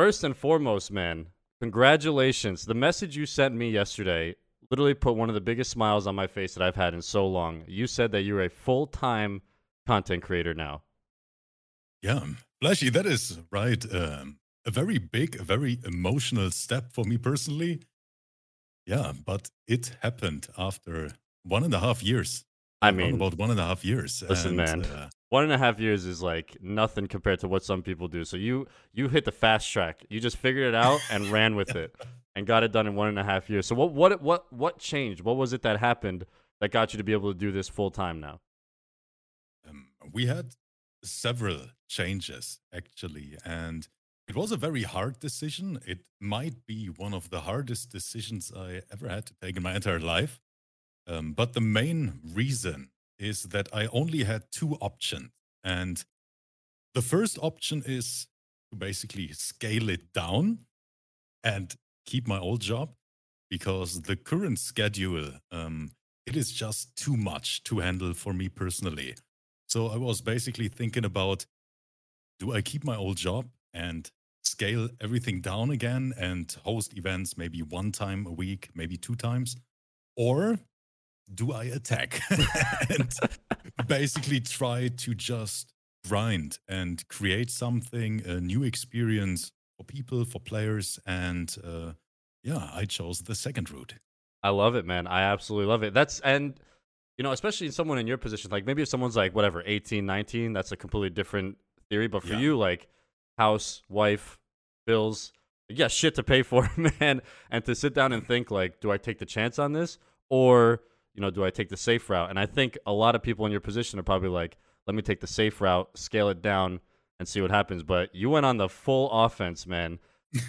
First and foremost, man, congratulations. The message you sent me yesterday literally put one of the biggest smiles on my face that I've had in so long. You said that you're a full time content creator now. Yeah, Flashy, that is right. Um, a very big, a very emotional step for me personally. Yeah, but it happened after one and a half years. I mean, about one and a half years. Listen, and, man, uh, one and a half years is like nothing compared to what some people do. So you you hit the fast track. You just figured it out and ran with it, and got it done in one and a half years. So what what what what changed? What was it that happened that got you to be able to do this full time now? Um, we had several changes actually, and it was a very hard decision. It might be one of the hardest decisions I ever had to take in my entire life. Um, but the main reason is that I only had two options. And the first option is to basically scale it down and keep my old job because the current schedule um, it is just too much to handle for me personally. So I was basically thinking about do I keep my old job and scale everything down again and host events maybe one time a week, maybe two times? Or do I attack and basically try to just grind and create something, a new experience for people, for players? And uh, yeah, I chose the second route. I love it, man. I absolutely love it. That's, and, you know, especially someone in your position, like maybe if someone's like, whatever, 18, 19, that's a completely different theory. But for yeah. you, like, house, wife, bills, yeah, shit to pay for, man. And to sit down and think, like, do I take the chance on this? Or, you know, do I take the safe route? And I think a lot of people in your position are probably like, let me take the safe route, scale it down, and see what happens. But you went on the full offense, man.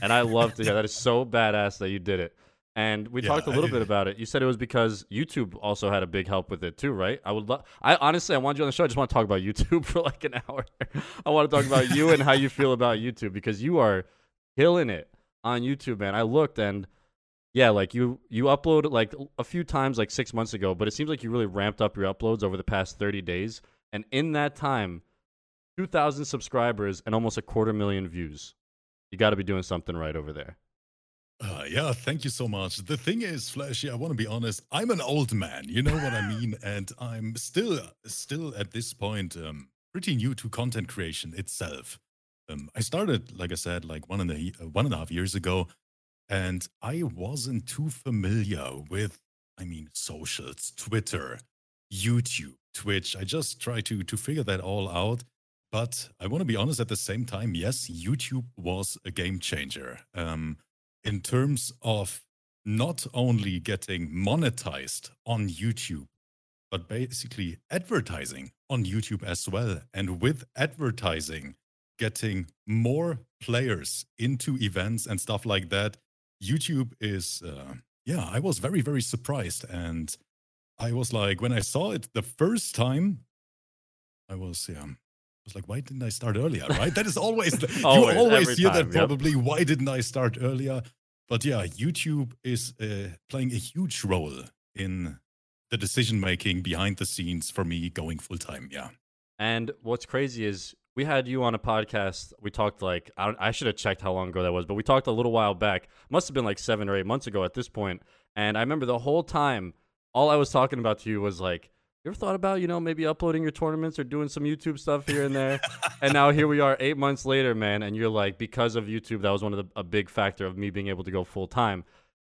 And I love to hear that is so badass that you did it. And we yeah, talked a little bit about it. You said it was because YouTube also had a big help with it too, right? I would love. I honestly, I wanted you on the show. I just want to talk about YouTube for like an hour. I want to talk about you and how you feel about YouTube because you are killing it on YouTube, man. I looked and yeah, like you you upload like a few times like 6 months ago, but it seems like you really ramped up your uploads over the past 30 days. And in that time, 2000 subscribers and almost a quarter million views. You got to be doing something right over there. Uh, yeah, thank you so much. The thing is, Flashy, I want to be honest. I'm an old man, you know what I mean, and I'm still, still at this point, um, pretty new to content creation itself. Um, I started, like I said, like one and a one and a half years ago, and I wasn't too familiar with, I mean, socials, Twitter, YouTube, Twitch. I just try to to figure that all out. But I want to be honest. At the same time, yes, YouTube was a game changer. Um, in terms of not only getting monetized on YouTube, but basically advertising on YouTube as well. And with advertising, getting more players into events and stuff like that, YouTube is, uh, yeah, I was very, very surprised. And I was like, when I saw it the first time, I was, yeah, I was like, why didn't I start earlier? Right? That is always, the, always you always hear time, that probably. Yep. Why didn't I start earlier? But yeah, YouTube is uh, playing a huge role in the decision making behind the scenes for me going full time. Yeah. And what's crazy is we had you on a podcast. We talked like I, I should have checked how long ago that was, but we talked a little while back. Must have been like seven or eight months ago at this point. And I remember the whole time, all I was talking about to you was like, you ever thought about, you know, maybe uploading your tournaments or doing some YouTube stuff here and there? and now here we are eight months later, man. And you're like, because of YouTube, that was one of the, a big factor of me being able to go full time.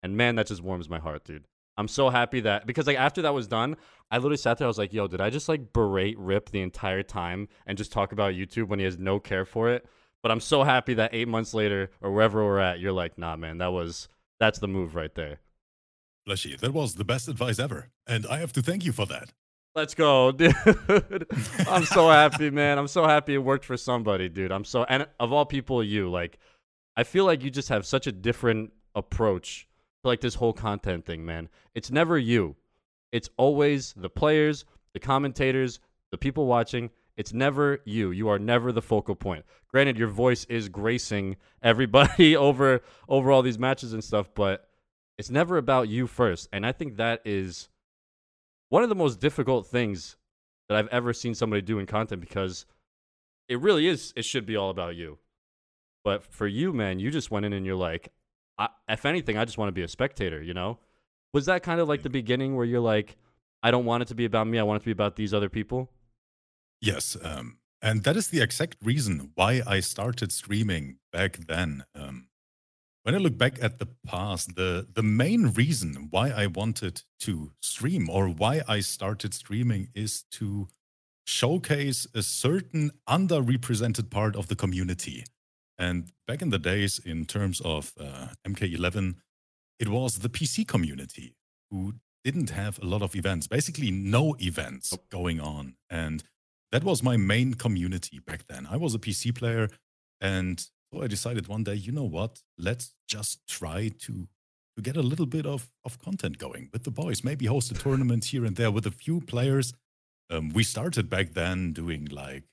And man, that just warms my heart, dude. I'm so happy that because like after that was done, I literally sat there. I was like, "Yo, did I just like berate Rip the entire time and just talk about YouTube when he has no care for it?" But I'm so happy that eight months later or wherever we're at, you're like, "Nah, man, that was that's the move right there." Flashy, that was the best advice ever, and I have to thank you for that. Let's go, dude. I'm so happy, man. I'm so happy it worked for somebody, dude. I'm so and of all people, you like. I feel like you just have such a different approach like this whole content thing, man. It's never you. It's always the players, the commentators, the people watching. It's never you. You are never the focal point. Granted, your voice is gracing everybody over over all these matches and stuff, but it's never about you first. And I think that is one of the most difficult things that I've ever seen somebody do in content because it really is it should be all about you. But for you, man, you just went in and you're like, I, if anything, I just want to be a spectator. You know, was that kind of like the beginning where you're like, I don't want it to be about me. I want it to be about these other people. Yes, um, and that is the exact reason why I started streaming back then. Um, when I look back at the past, the the main reason why I wanted to stream or why I started streaming is to showcase a certain underrepresented part of the community. And back in the days, in terms of uh, MK11, it was the PC community who didn't have a lot of events, basically no events going on. And that was my main community back then. I was a PC player and so I decided one day, you know what? Let's just try to to get a little bit of, of content going with the boys. Maybe host a tournament here and there with a few players. Um, we started back then doing like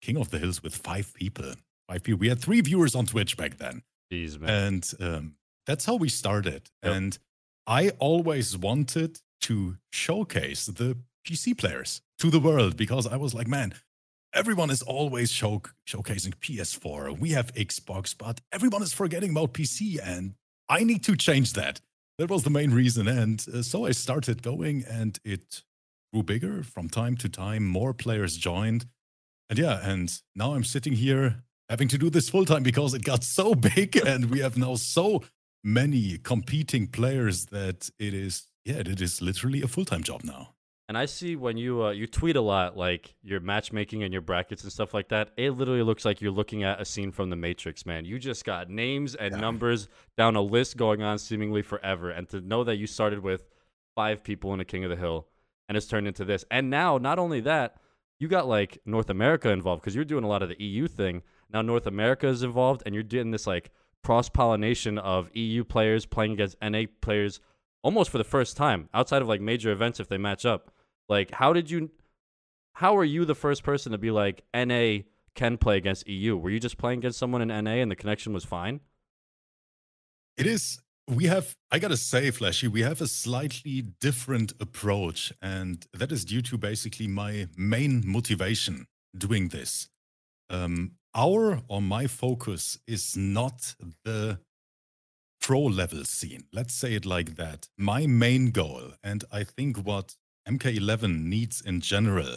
King of the Hills with five people. Five people. We had three viewers on Twitch back then. Jeez, man. And um, that's how we started. Yep. And I always wanted to showcase the PC players to the world because I was like, man, everyone is always show- showcasing PS4. We have Xbox, but everyone is forgetting about PC, and I need to change that. That was the main reason. And uh, so I started going, and it grew bigger from time to time. More players joined. And yeah, and now I'm sitting here having to do this full time because it got so big, and we have now so many competing players that it is, yeah, it is literally a full time job now. And I see when you uh, you tweet a lot, like your matchmaking and your brackets and stuff like that. It literally looks like you're looking at a scene from The Matrix, man. You just got names and Yeah. numbers down a list going on seemingly forever, and to know that you started with five people in a King of the Hill, and it's turned into this, and now not only that, you got like North America involved because you're doing a lot of the EU thing. Now North America is involved, and you're doing this like cross pollination of EU players playing against NA players almost for the first time outside of like major events if they match up. Like, how did you? How are you the first person to be like NA can play against EU? Were you just playing against someone in NA and the connection was fine? It is. We have, I gotta say, Flashy, we have a slightly different approach. And that is due to basically my main motivation doing this. Um, our or my focus is not the pro level scene. Let's say it like that. My main goal, and I think what MK11 needs in general,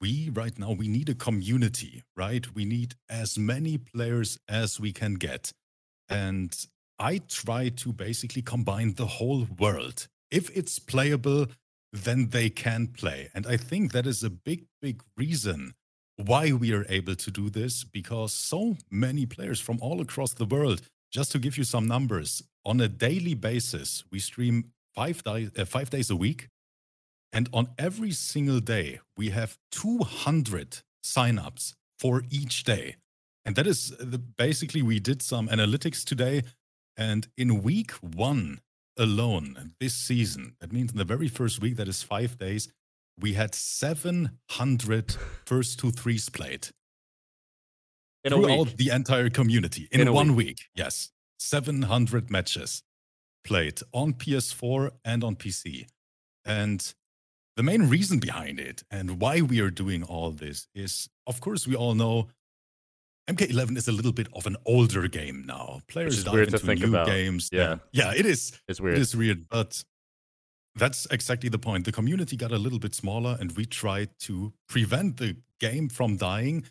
we right now, we need a community, right? We need as many players as we can get. And I try to basically combine the whole world. If it's playable, then they can play. And I think that is a big, big reason why we are able to do this because so many players from all across the world, just to give you some numbers, on a daily basis, we stream five, di- uh, five days a week. And on every single day, we have 200 signups for each day. And that is the, basically, we did some analytics today. And in week one alone, this season, that means in the very first week, that is five days, we had 700 first to threes played In a throughout week. the entire community in, In one week. Yes, 700 matches played on PS4 and on PC. And the main reason behind it and why we are doing all this is, of course, we all know MK11 is a little bit of an older game now. Players dive to into new about. games. Yeah. yeah, it is. It's weird. is weird, but that's exactly the point. The community got a little bit smaller, and we tried to prevent the game from dying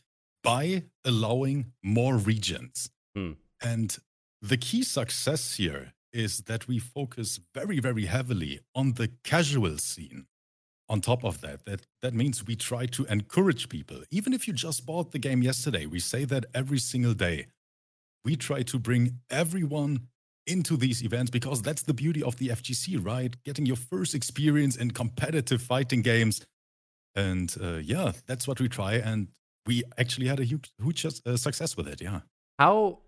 by allowing more regions. Hmm. And the key success here is that we focus very, very heavily on the casual scene. On top of that, that, that means we try to encourage people. Even if you just bought the game yesterday, we say that every single day. We try to bring everyone into these events because that's the beauty of the FGC, right? Getting your first experience in competitive fighting games. And uh, yeah, that's what we try. And we actually had a huge, huge uh, success with it. Yeah. How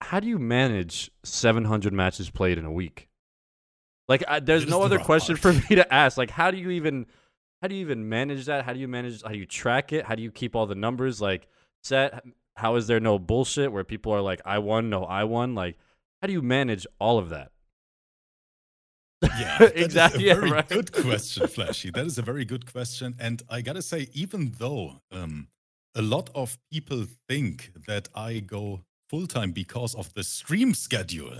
how do you manage 700 matches played in a week? Like, I, there's no the other question part. for me to ask. Like, how do you even how do you even manage that? How do you manage? How do you track it? How do you keep all the numbers like set? How is there no bullshit where people are like, I won, no, I won? Like, how do you manage all of that? Yeah, Exactly, yeah, right. good question, Flashy. That is a very good question. And I gotta say, even though um, a lot of people think that I go full time because of the stream schedule.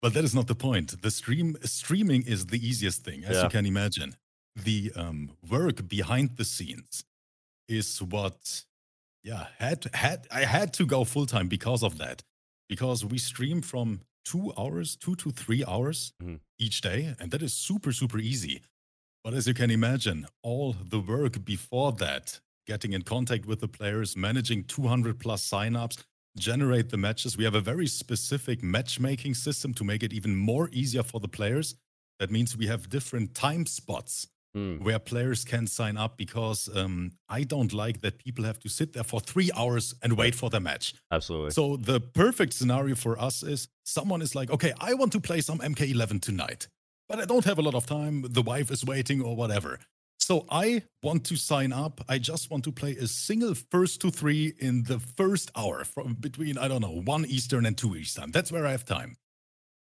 But that is not the point. The stream streaming is the easiest thing, as Yeah. you can imagine. The um, work behind the scenes is what, yeah, had had I had to go full time because of that, because we stream from two hours, two to three hours Mhm. each day, and that is super super easy. But as you can imagine, all the work before that, getting in contact with the players, managing 200 plus signups, generate the matches. We have a very specific matchmaking system to make it even more easier for the players. That means we have different time spots Mm, where players can sign up because um, I don't like that people have to sit there for three hours and wait for the match. absolutely. So the perfect scenario for us is someone is like, okay, I want to play some MK11 tonight, but I don't have a lot of time. The wife is waiting or whatever. So I want to sign up. I just want to play a single first to three in the first hour from between, I don't know, one Eastern and two Eastern. That's where I have time.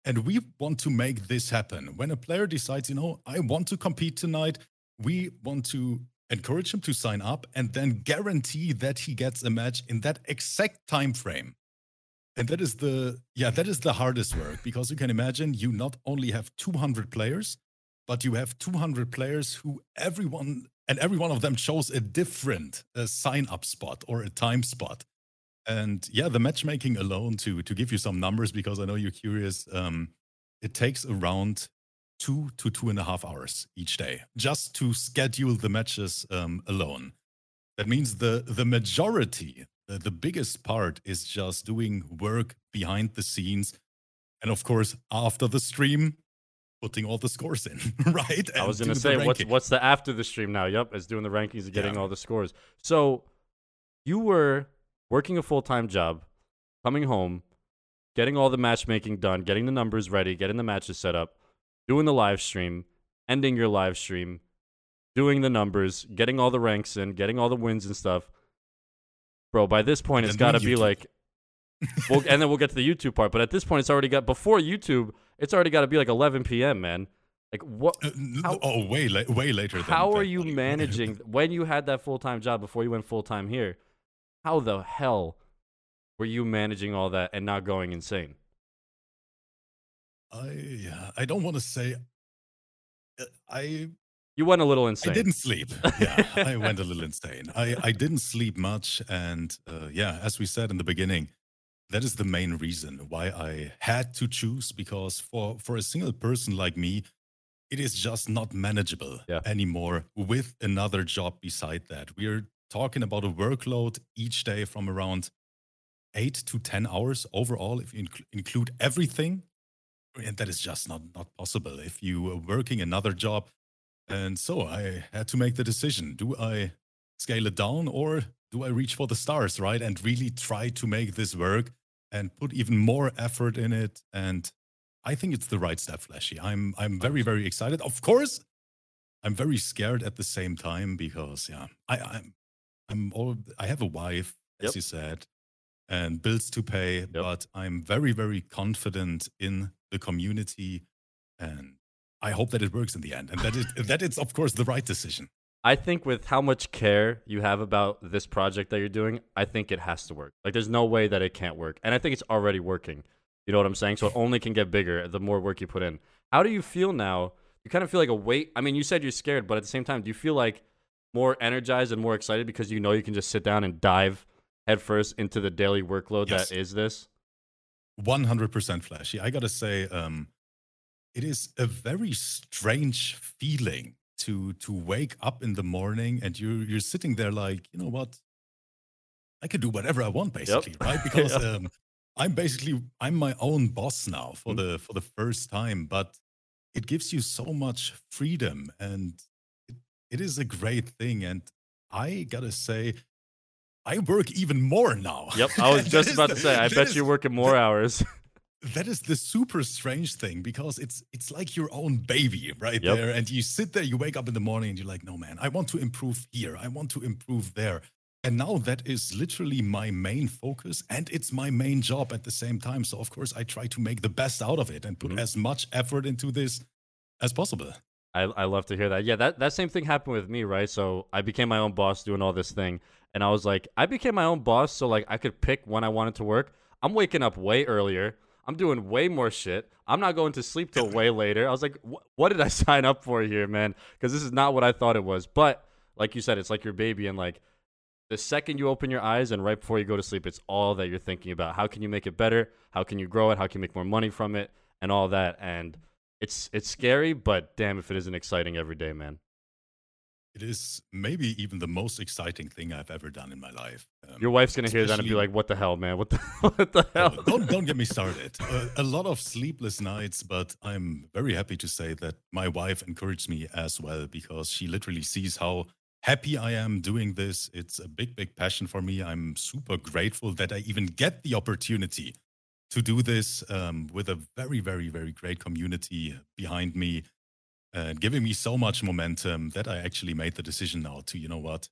And we want to make this happen. When a player decides, you know, I want to compete tonight, we want to encourage him to sign up and then guarantee that he gets a match in that exact time frame. And that is the yeah, that is the hardest work because you can imagine you not only have 200 players, but you have 200 players who everyone and every one of them chose a different uh, sign up spot or a time spot. And yeah, the matchmaking alone to to give you some numbers because I know you're curious. Um, it takes around two to two and a half hours each day just to schedule the matches um, alone. That means the the majority, the, the biggest part is just doing work behind the scenes, and of course after the stream, putting all the scores in, right? I was gonna say, what's what's the after the stream now? Yep, it's doing the rankings and getting Yeah. all the scores. So you were working a full time job, coming home, getting all the matchmaking done, getting the numbers ready, getting the matches set up, doing the live stream, ending your live stream, doing the numbers, getting all the ranks in, getting all the wins and stuff. Bro, by this point, it's got to be like, we'll, and then we'll get to the YouTube part. But at this point, it's already got before YouTube. It's already got to be like 11 p.m. Man, like what? Uh, how- oh, way la- way later. than How are that, you buddy. managing when you had that full time job before you went full time here? How the hell were you managing all that and not going insane? I I don't want to say. uh, I You went a little insane. I didn't sleep. Yeah, I went a little insane. I, I didn't sleep much. And uh, yeah, as we said in the beginning, that is the main reason why I had to choose because for, for a single person like me, it is just not manageable Yeah. anymore with another job beside that. We're talking about a workload each day from around eight to 10 hours overall, if you inc- include everything. And that is just not, not possible if you are working another job and so I had to make the decision do I scale it down or do I reach for the stars, right? And really try to make this work and put even more effort in it. And I think it's the right step, Flashy. I'm I'm very, very excited. Of course, I'm very scared at the same time because yeah, I, I'm I'm all I have a wife, as Yep. you said, and bills to pay, but I'm very, very confident in the community and I hope that it works in the end, and that it that it's of course the right decision. I think with how much care you have about this project that you're doing, I think it has to work. Like there's no way that it can't work. And I think it's already working. You know what I'm saying? So it only can get bigger the more work you put in. How do you feel now? You kind of feel like a weight. I mean, you said you're scared, but at the same time, do you feel like more energized and more excited because you know you can just sit down and dive headfirst into the daily workload Yes. that is this? One hundred percent flashy. I gotta say, um, it is a very strange feeling to to wake up in the morning and you're you're sitting there like, you know what? I can do whatever I want, basically, right? Because Yeah. um, I'm basically I'm my own boss now for Mm. the for the first time, but it gives you so much freedom and it, is a great thing. And I gotta say, I work even more now. Yep. I was just about the- to say, I bet is- you're working more hours. that is the super strange thing because it's it's like your own baby right Yep. there and you sit there you wake up in the morning and you're like no man i want to improve here i want to improve there and now that is literally my main focus and it's my main job at the same time so of course i try to make the best out of it and put Mhm. as much effort into this as possible I, I love to hear that. Yeah, that, that same thing happened with me, right? So I became my own boss doing all this thing. And I was like, I became my own boss so like I could pick when I wanted to work. I'm waking up way earlier. I'm doing way more shit. I'm not going to sleep till way later. I was like, what did I sign up for here, man? Because this is not what I thought it was. But like you said, it's like your baby, and like the second you open your eyes and right before you go to sleep, it's all that you're thinking about. How can you make it better? How can you grow it? How can you make more money from it? And all that. And it's it's scary, but damn if it isn't exciting every day, man. It is maybe even the most exciting thing I've ever done in my life. Um, Your wife's gonna hear that and be like, "What the hell, man? What the what the hell?" don't don't get me started. Uh, a lot of sleepless nights, but I'm very happy to say that my wife encouraged me as well because she literally sees how happy I am doing this. It's a big, big passion for me. I'm super grateful that I even get the opportunity to do this um, with a very, very, very great community behind me and giving me so much momentum that I actually made the decision now to, you know what,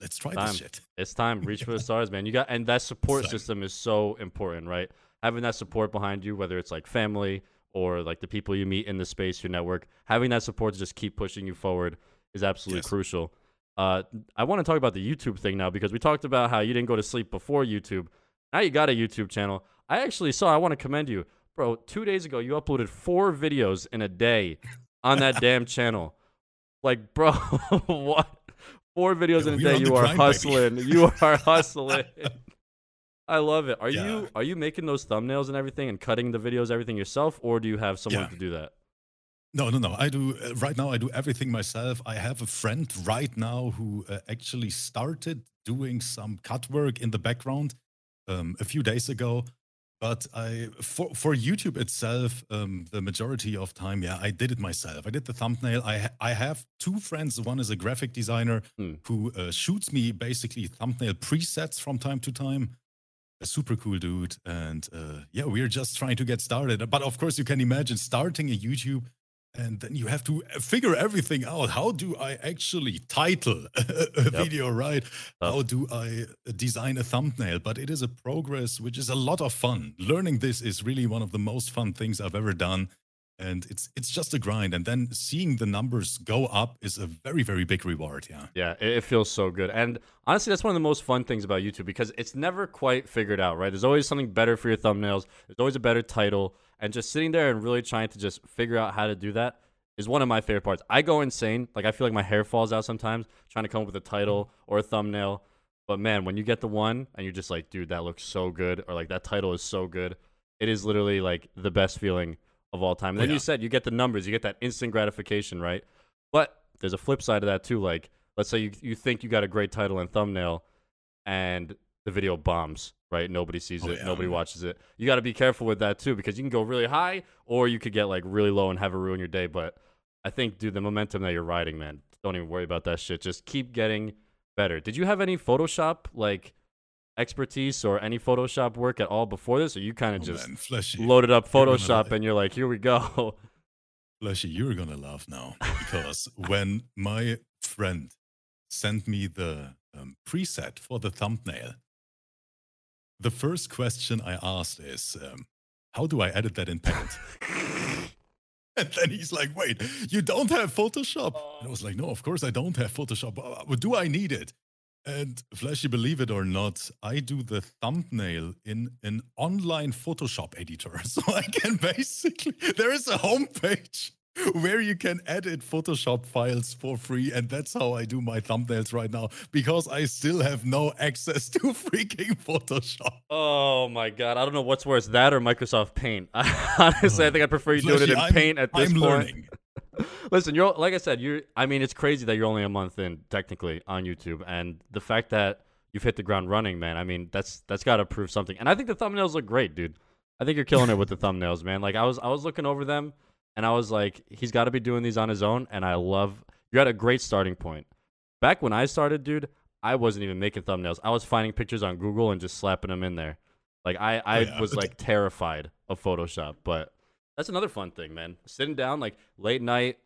let's try time. this shit. It's time. Reach for the stars, man. You got, and that support system is so important, right? Having that support behind you, whether it's like family or like the people you meet in the space, your network, having that support to just keep pushing you forward is absolutely yes. crucial. Uh, I want to talk about the YouTube thing now because we talked about how you didn't go to sleep before YouTube. Now you got a YouTube channel. I actually saw, I want to commend you. Bro, two days ago, you uploaded four videos in a day on that damn channel. Like, bro, what? Four videos in a day. You are grind, hustling. You are hustling. I love it. Are yeah. you are you making those thumbnails and everything and cutting the videos everything yourself, or do you have someone yeah. to do that? No, no, no. I do uh, right now. I do everything myself. I have a friend right now who uh, actually started doing some cut work in the background um, a few days ago. But I for for YouTube itself, um, the majority of time, yeah, I did it myself. I did the thumbnail. I ha- I have two friends. One is a graphic designer hmm. who uh, shoots me basically thumbnail presets from time to time. A super cool dude, and uh, yeah, we're just trying to get started. But of course, you can imagine starting a YouTube and then you have to uh, figure everything out. How do I actually title a, yep. video, right? How do I uh, design a thumbnail? But it is a progress which is a lot of fun. Learning this is really one of the most fun things I've ever done. And it's it's just a grind, and then seeing the numbers go up is a very very big reward. Yeah, yeah, it feels so good. And honestly, that's one of the most fun things about YouTube because it's never quite figured out. Right? There's always something better for your thumbnails. There's always a better title and just sitting there and really trying to just figure out how to do that is one of my favorite parts. I go insane. Like I feel like my hair falls out sometimes trying to come up with a title or a thumbnail. But man, when you get the one and you're just like, dude, that looks so good, or like that title is so good, it is literally like the best feeling of all time. And oh, then yeah. you said you get the numbers, you get that instant gratification, right? But there's a flip side of that too. Like, let's say you, you think you got a great title and thumbnail and the video bombs right? Nobody sees oh, it, yeah. nobody watches it. You got to be careful with that too because you can go really high or you could get like really low and have it ruin your day. But I think, dude, the momentum that you're riding, man, don't even worry about that shit. Just keep getting better. Did you have any Photoshop like expertise or any Photoshop work at all before this, or you kind of oh, just man, loaded up Photoshop and you're like, here we go? Flashy, you're gonna laugh now because when my friend sent me the um, preset for the thumbnail, the first question I asked is, um, how do I edit that in Paint? and then he's like, wait, you don't have Photoshop? And I was like, no, of course I don't have Photoshop. Uh, do I need it? And Flashy, believe it or not, I do the thumbnail in an online Photoshop editor. So I can basically, there is a homepage where you can edit Photoshop files for free. And that's how I do my thumbnails right now because I still have no access to freaking Photoshop. Oh my God. I don't know what's worse, that or Microsoft Paint. Honestly, I oh. think I prefer you doing it in I'm, Paint at this I'm point. Learning. Listen, you're like I said, you're I mean, it's crazy that you're only a month in technically on YouTube. And the fact that you've hit the ground running, man, I mean, that's that's gotta prove something. And I think the thumbnails look great, dude. I think you're killing it with the thumbnails, man. Like I was I was looking over them and I was like, he's got to be doing these on his own. And I love you're at a great starting point. Back when I started, dude, I wasn't even making thumbnails. I was finding pictures on Google and just slapping them in there. Like I, I oh, yeah. was like terrified of Photoshop, but that's another fun thing, man. Sitting down like late night,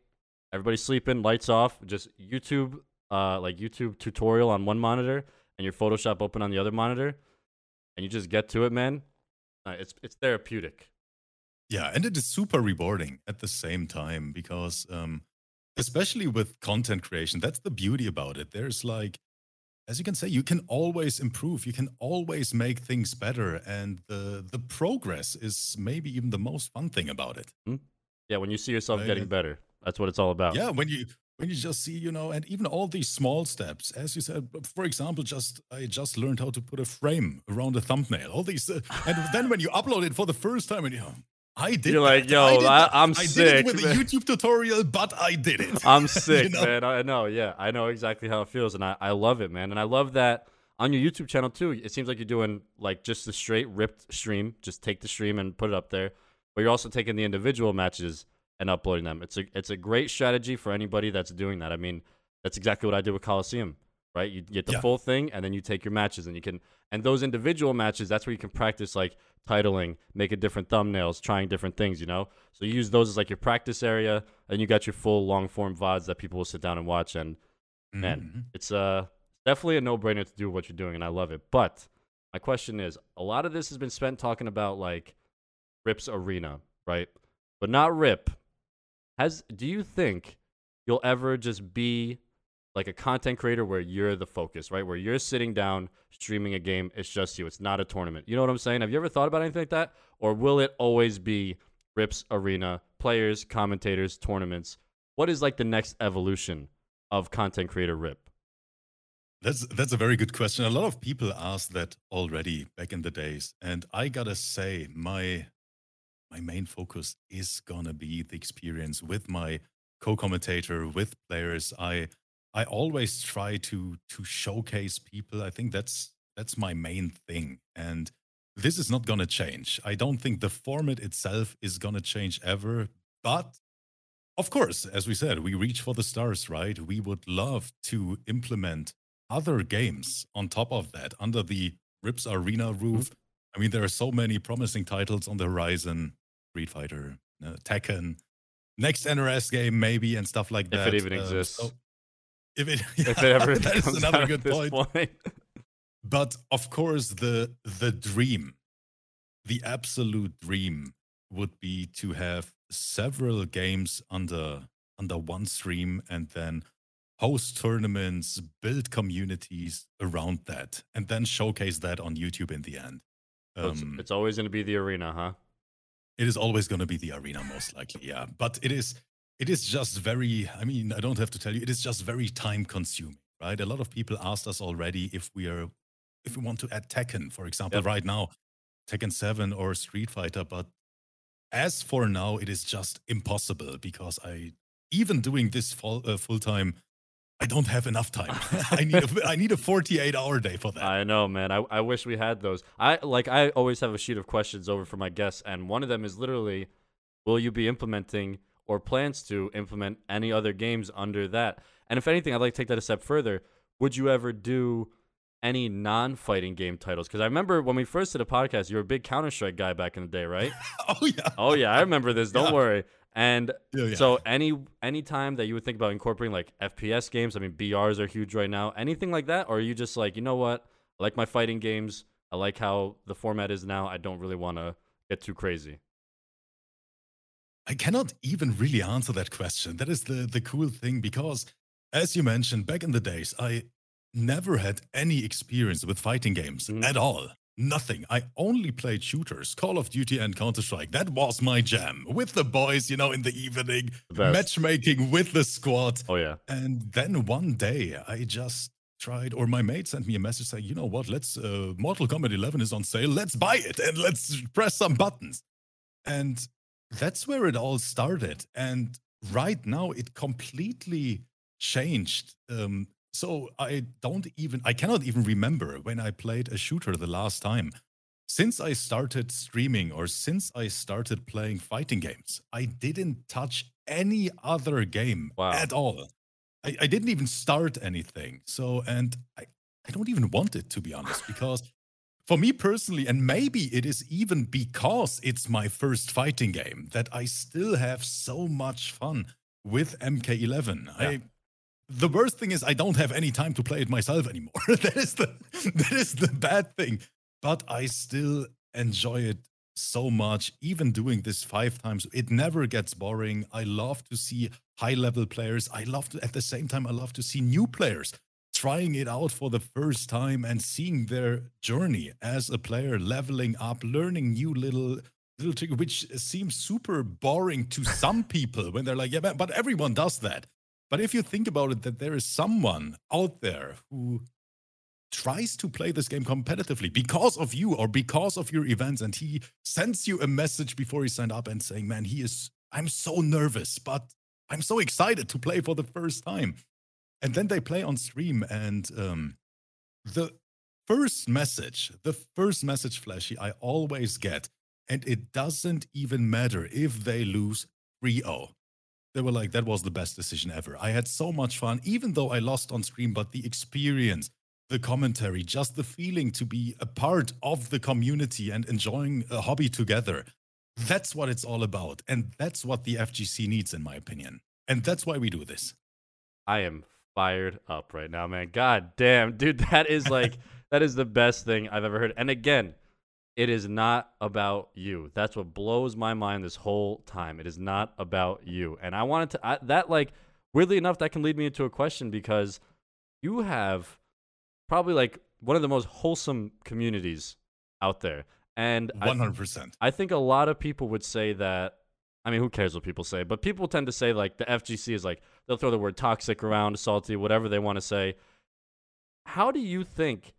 everybody sleeping, lights off, just YouTube, uh, like YouTube tutorial on one monitor and your Photoshop open on the other monitor, and you just get to it, man. Uh, it's it's therapeutic. Yeah, and it is super rewarding at the same time because, um, especially with content creation, that's the beauty about it. There's like as you can say, you can always improve. You can always make things better, and the the progress is maybe even the most fun thing about it. Hmm? Yeah, when you see yourself getting better, that's what it's all about. Yeah, when you when you just see, you know, and even all these small steps, as you said, for example, just I just learned how to put a frame around a thumbnail. All these, uh, and then when you upload it for the first time, and you know, I did. You're like, yo, I, am sick. I did it with man. a YouTube tutorial, but I did it. I'm sick, you know? man. I know. Yeah, I know exactly how it feels, and I, I love it, man. And I love that on your YouTube channel too. It seems like you're doing like just the straight ripped stream. Just take the stream and put it up there, but you're also taking the individual matches and uploading them. It's a it's a great strategy for anybody that's doing that. I mean, that's exactly what I did with Coliseum, right? You get the yeah. full thing and then you take your matches and you can and those individual matches, that's where you can practice like titling, making different thumbnails, trying different things, you know? So you use those as like your practice area and you got your full long form VODs that people will sit down and watch and mm-hmm. man, it's uh definitely a no-brainer to do what you're doing and I love it. But my question is, a lot of this has been spent talking about like Rip's arena, right? But not Rip, has do you think you'll ever just be like a content creator where you're the focus, right? Where you're sitting down streaming a game, it's just you. It's not a tournament. You know what I'm saying? Have you ever thought about anything like that? Or will it always be Rips Arena, players, commentators, tournaments? What is like the next evolution of content creator Rip? That's that's a very good question. A lot of people asked that already back in the days, and I gotta say, my my main focus is gonna be the experience with my co-commentator, with players. I I always try to to showcase people. I think that's that's my main thing, and this is not gonna change. I don't think the format itself is gonna change ever, but of course, as we said, we reach for the stars, right? We would love to implement other games on top of that under the Rips Arena roof. Mm-hmm. I mean, there are so many promising titles on the horizon. Street Fighter, uh, Tekken, next NRS game maybe, and stuff like that. If it even uh, exists. So if it, yeah, if it ever that is another good point. point. but of course, the the dream, the absolute dream, would be to have several games under under one stream and then host tournaments, build communities around that, and then showcase that on YouTube in the end. Um, it's, it's always going to be the arena, huh? It is always going to be the arena, most likely, yeah. But it is, it is just very. I mean, I don't have to tell you, it is just very time consuming, right? A lot of people asked us already if we are, if we want to add Tekken, for example, yep. right now, Tekken Seven or Street Fighter. But as for now, it is just impossible because I, even doing this full uh, full time, I don't have enough time. I need a, I need a 48 hour day for that. I know, man. I, I wish we had those. I like I always have a sheet of questions over for my guests, and one of them is literally, will you be implementing or plans to implement any other games under that? And if anything, I'd like to take that a step further. Would you ever do any non-fighting game titles? Because I remember when we first did a podcast, you were a big Counter Strike guy back in the day, right? oh yeah. Oh yeah, I remember this. Don't yeah. worry. And yeah, yeah. so any any time that you would think about incorporating like FPS games, I mean BRs are huge right now. Anything like that, or are you just like, you know what? I like my fighting games. I like how the format is now. I don't really want to get too crazy. I cannot even really answer that question. That is the the cool thing because as you mentioned back in the days, I never had any experience with fighting games mm. at all. Nothing. I only played shooters, Call of Duty and Counter Strike. That was my jam. With the boys, you know, in the evening, matchmaking with the squad. Oh, yeah. And then one day I just tried, or my mate sent me a message saying, you know what, let's, uh, Mortal Kombat 11 is on sale. Let's buy it and let's press some buttons. And that's where it all started. And right now it completely changed um, so I don't even, I cannot even remember when I played a shooter the last time. Since I started streaming or since I started playing fighting games, I didn't touch any other game wow. at all. I, I didn't even start anything. So, and I, I don't even want it to be honest, because for me personally, and maybe it is even because it's my first fighting game, that I still have so much fun with MK11. Yeah. I the worst thing is I don't have any time to play it myself anymore. that is the that is the bad thing. But I still enjoy it so much, even doing this five times. It never gets boring. I love to see high level players. I love to, at the same time, I love to see new players trying it out for the first time and seeing their journey as a player, leveling up, learning new little little trick, which seems super boring to some people when they're like, yeah, but everyone does that. But if you think about it, that there is someone out there who tries to play this game competitively because of you or because of your events, and he sends you a message before he signed up and saying, man, he is, I'm so nervous, but I'm so excited to play for the first time and then they play on stream and um, the first message the first message flashy i always get and it doesn't even matter if they lose 3-0 they were like that was the best decision ever. I had so much fun even though i lost on stream but the experience the commentary just the feeling to be a part of the community and enjoying a hobby together. That's what it's all about and that's what the fgc needs in my opinion. And that's why we do this. I am fired up right now, man. God damn, dude, that is like that is the best thing I've ever heard. And again, it is not about you. That's what blows my mind this whole time. It is not about you. And I wanted to I, that like weirdly enough that can lead me into a question because you have probably like one of the most wholesome communities out there. And 100%. I, I think a lot of people would say that I mean, who cares what people say? But people tend to say like the FGC is like they'll throw the word toxic around, salty, whatever they want to say. How do you think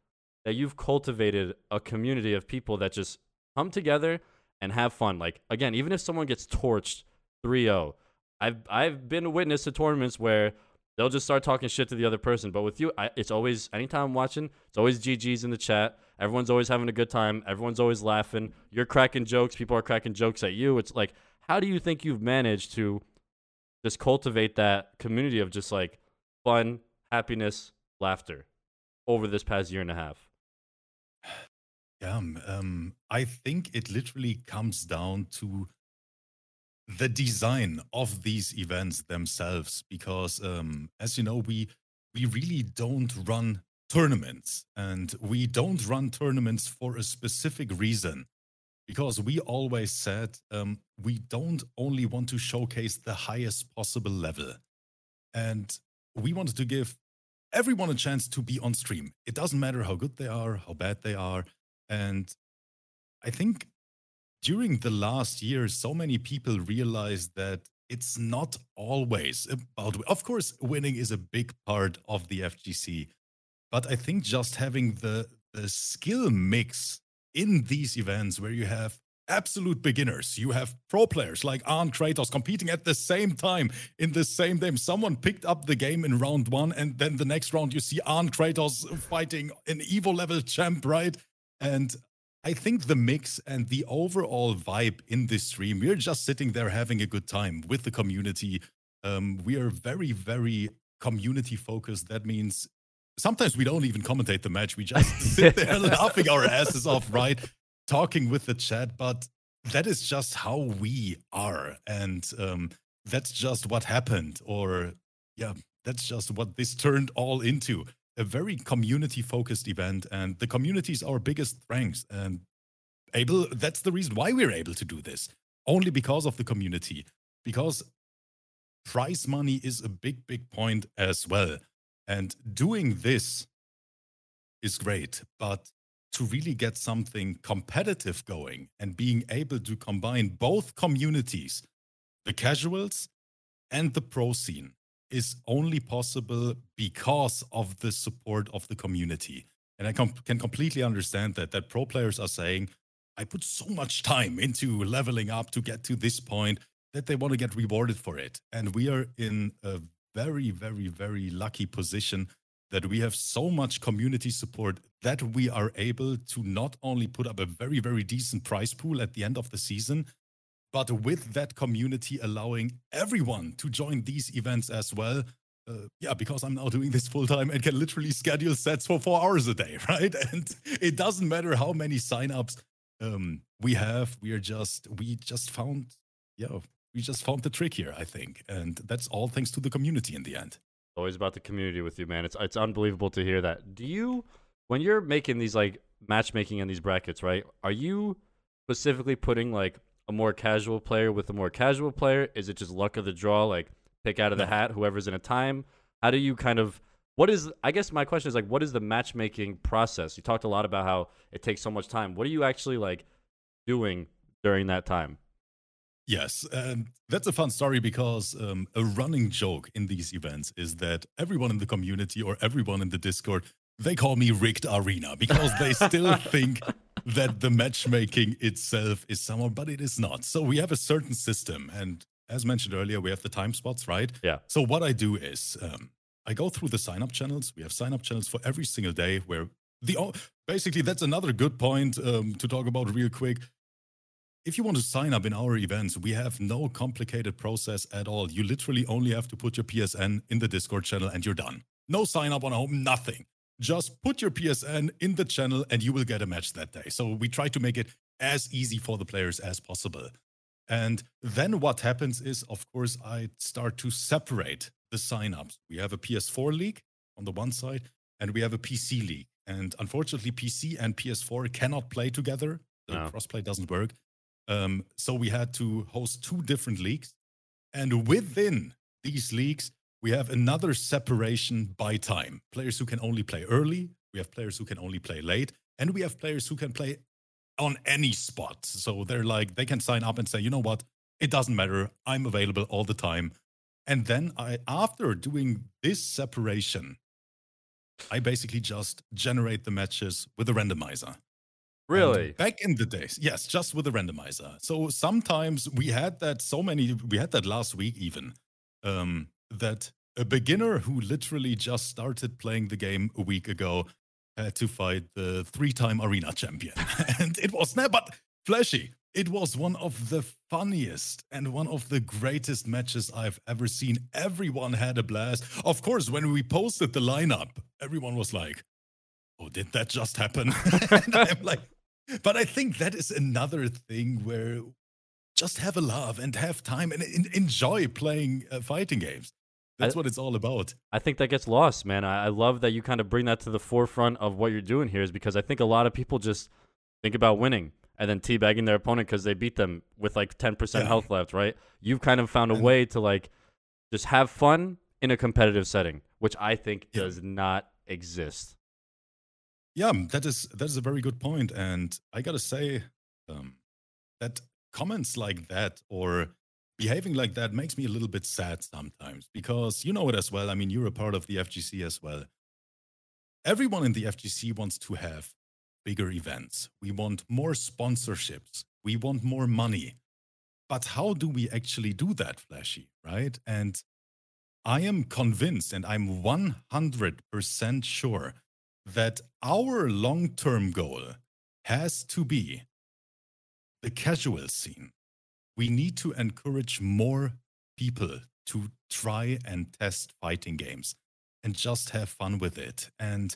that you've cultivated a community of people that just come together and have fun? Like again, even if someone gets torched 3-0, I've I've been a witness to tournaments where they'll just start talking shit to the other person. But with you, I, it's always anytime I'm watching, it's always GG's in the chat. Everyone's always having a good time. Everyone's always laughing. You're cracking jokes. People are cracking jokes at you. It's like how do you think you've managed to just cultivate that community of just like fun, happiness, laughter over this past year and a half? Yeah, um, um, I think it literally comes down to the design of these events themselves, because um, as you know, we we really don't run tournaments, and we don't run tournaments for a specific reason because we always said um, we don't only want to showcase the highest possible level. And we wanted to give everyone a chance to be on stream. It doesn't matter how good they are how bad they are. And i think during the last year so many people realized that it's not always about of course winning is a big part of the fgc but i think just having the the skill mix in these events where you have absolute beginners. You have pro players like Arn Kratos competing at the same time in the same game. Someone picked up the game in round one, and then the next round you see Arn Kratos fighting an Evo level champ, right? And I think the mix and the overall vibe in this stream, we're just sitting there having a good time with the community. Um, we are very, very community focused. That means sometimes we don't even commentate the match. We just sit there laughing our asses off, right? Talking with the chat. But that is just how we are. And um, that's just what happened. Or, yeah, that's just what this turned all into a very community focused event. And the community is our biggest strength. And able, that's the reason why we're able to do this, only because of the community. Because prize money is a big, big point as well. And doing this is great, but to really get something competitive going and being able to combine both communities, the casuals and the pro scene, is only possible because of the support of the community. And I com- can completely understand that that pro players are saying, I put so much time into leveling up to get to this point that they want to get rewarded for it. And we are in a very, very, very lucky position that we have so much community support that we are able to not only put up a very, very decent prize pool at the end of the season, but with that community allowing everyone to join these events as well. Uh, yeah, because I'm now doing this full time and can literally schedule sets for four hours a day, right? And it doesn't matter how many signups um, we have. We are just we just found yeah we just found the trick here, I think, and that's all thanks to the community in the end. Always about the community with you, man. It's it's unbelievable to hear that. Do you, when you're making these like matchmaking in these brackets, right? Are you specifically putting like a more casual player with a more casual player? Is it just luck of the draw, like pick out of the hat whoever's in a time? How do you kind of what is I guess my question is like what is the matchmaking process? You talked a lot about how it takes so much time. What are you actually like doing during that time? Yes, and that's a fun story because um, a running joke in these events is that everyone in the community or everyone in the Discord they call me rigged arena because they still think that the matchmaking itself is somehow, but it is not. So we have a certain system, and as mentioned earlier, we have the time spots, right? Yeah. So what I do is um, I go through the sign up channels. We have sign up channels for every single day where the basically that's another good point um, to talk about real quick. If you want to sign up in our events, we have no complicated process at all. You literally only have to put your PSN in the Discord channel and you're done. No sign up on home, nothing. Just put your PSN in the channel and you will get a match that day. So we try to make it as easy for the players as possible. And then what happens is, of course, I start to separate the signups. We have a PS4 league on the one side, and we have a PC league. And unfortunately, PC and PS4 cannot play together. The no. crossplay doesn't work. Um, so we had to host two different leagues. And within these leagues, we have another separation by time. Players who can only play early, we have players who can only play late, and we have players who can play on any spot. So they're like, they can sign up and say, you know what? It doesn't matter. I'm available all the time. And then I, after doing this separation, I basically just generate the matches with a randomizer. Really? Back in the days, yes, just with a randomizer. So sometimes we had that so many, we had that last week even, um, that a beginner who literally just started playing the game a week ago had to fight the three time arena champion. and it was never, but flashy. It was one of the funniest and one of the greatest matches I've ever seen. Everyone had a blast. Of course, when we posted the lineup, everyone was like, Oh, did that just happen? and I'm like, but I think that is another thing where just have a love and have time and enjoy playing uh, fighting games. That's I, what it's all about. I think that gets lost, man. I, I love that you kind of bring that to the forefront of what you're doing here, is because I think a lot of people just think about winning and then teabagging their opponent because they beat them with like 10% yeah. health left, right? You've kind of found a way to like just have fun in a competitive setting, which I think yeah. does not exist. Yeah, that is that is a very good point, and I gotta say um, that comments like that or behaving like that makes me a little bit sad sometimes because you know it as well. I mean, you're a part of the FGC as well. Everyone in the FGC wants to have bigger events. We want more sponsorships. We want more money. But how do we actually do that, Flashy? Right? And I am convinced and I'm 100% sure that our long term goal has to be the casual scene we need to encourage more people to try and test fighting games and just have fun with it. And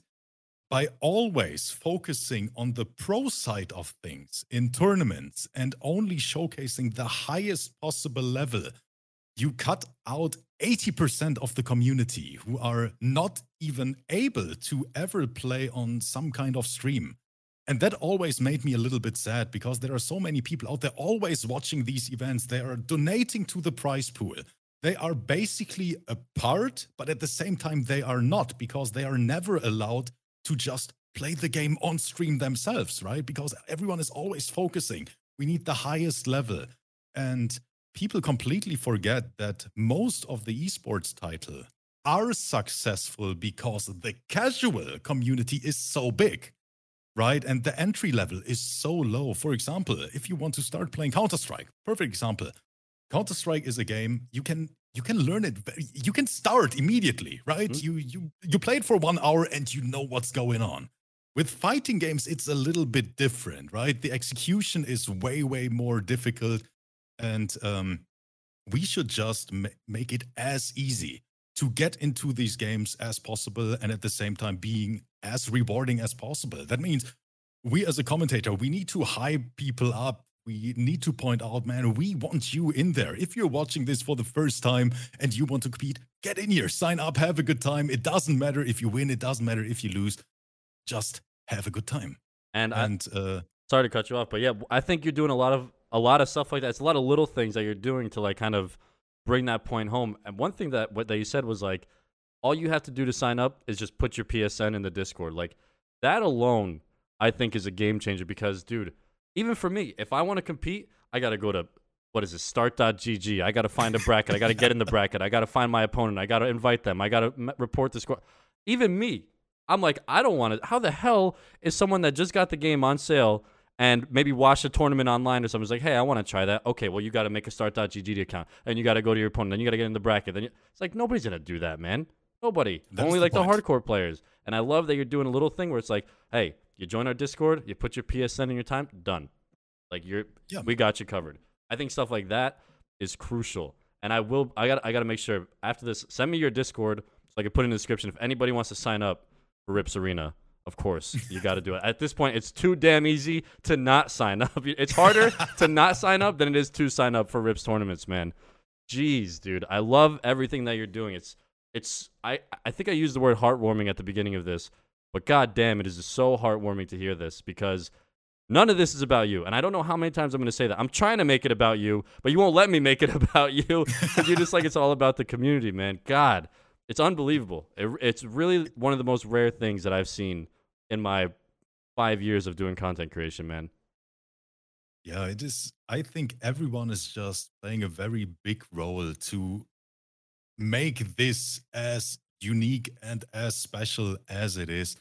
by always focusing on the pro side of things in tournaments and only showcasing the highest possible level, you cut out 80% of the community who are not even able to ever play on some kind of stream. And that always made me a little bit sad because there are so many people out there always watching these events. They are donating to the prize pool. They are basically a part, but at the same time, they are not because they are never allowed to just play the game on stream themselves, right? Because everyone is always focusing. We need the highest level. And people completely forget that most of the esports title are successful because the casual community is so big right? And the entry level is so low. For example, if you want to start playing Counter Strike, perfect example. Counter Strike is a game you can you can learn it. You can start immediately, right? Mm-hmm. You you you play it for one hour and you know what's going on. With fighting games, it's a little bit different, right? The execution is way way more difficult, and um, we should just ma- make it as easy to get into these games as possible and at the same time being as rewarding as possible. That means we as a commentator, we need to hype people up. We need to point out, man, we want you in there. If you're watching this for the first time and you want to compete, get in here, sign up, have a good time. It doesn't matter if you win, it doesn't matter if you lose. Just have a good time. And, and I, uh, sorry to cut you off, but yeah, I think you're doing a lot of a lot of stuff like that. It's a lot of little things that you're doing to like kind of bring that point home. And one thing that what that you said was like all you have to do to sign up is just put your PSN in the Discord. Like that alone, I think is a game changer because, dude, even for me, if I want to compete, I got to go to what is it, start.gg. I got to find a bracket. I got to get in the bracket. I got to find my opponent. I got to invite them. I got to m- report the score. Even me, I'm like, I don't want to. How the hell is someone that just got the game on sale and maybe watch a tournament online or something's like, hey, I want to try that. Okay, well, you got to make a start.gg account and you got to go to your opponent. Then you got to get in the bracket. Then you, it's like, nobody's going to do that, man. Nobody. That's Only the like the hardcore players. And I love that you're doing a little thing where it's like, hey, you join our Discord, you put your PSN in your time, done. Like you're, Yeah. we got you covered. I think stuff like that is crucial. And I will, I got, I got to make sure after this, send me your Discord so I can put in the description. If anybody wants to sign up for Rips Arena, of course, you got to do it. At this point, it's too damn easy to not sign up. It's harder to not sign up than it is to sign up for Rips tournaments, man. Jeez, dude, I love everything that you're doing. It's, it's, I, I think I used the word heartwarming at the beginning of this, but god damn, it is so heartwarming to hear this because none of this is about you. And I don't know how many times I'm going to say that. I'm trying to make it about you, but you won't let me make it about you you're just like it's all about the community, man. God, it's unbelievable. It, it's really one of the most rare things that I've seen in my five years of doing content creation, man. Yeah, it is. I think everyone is just playing a very big role to make this as unique and as special as it is.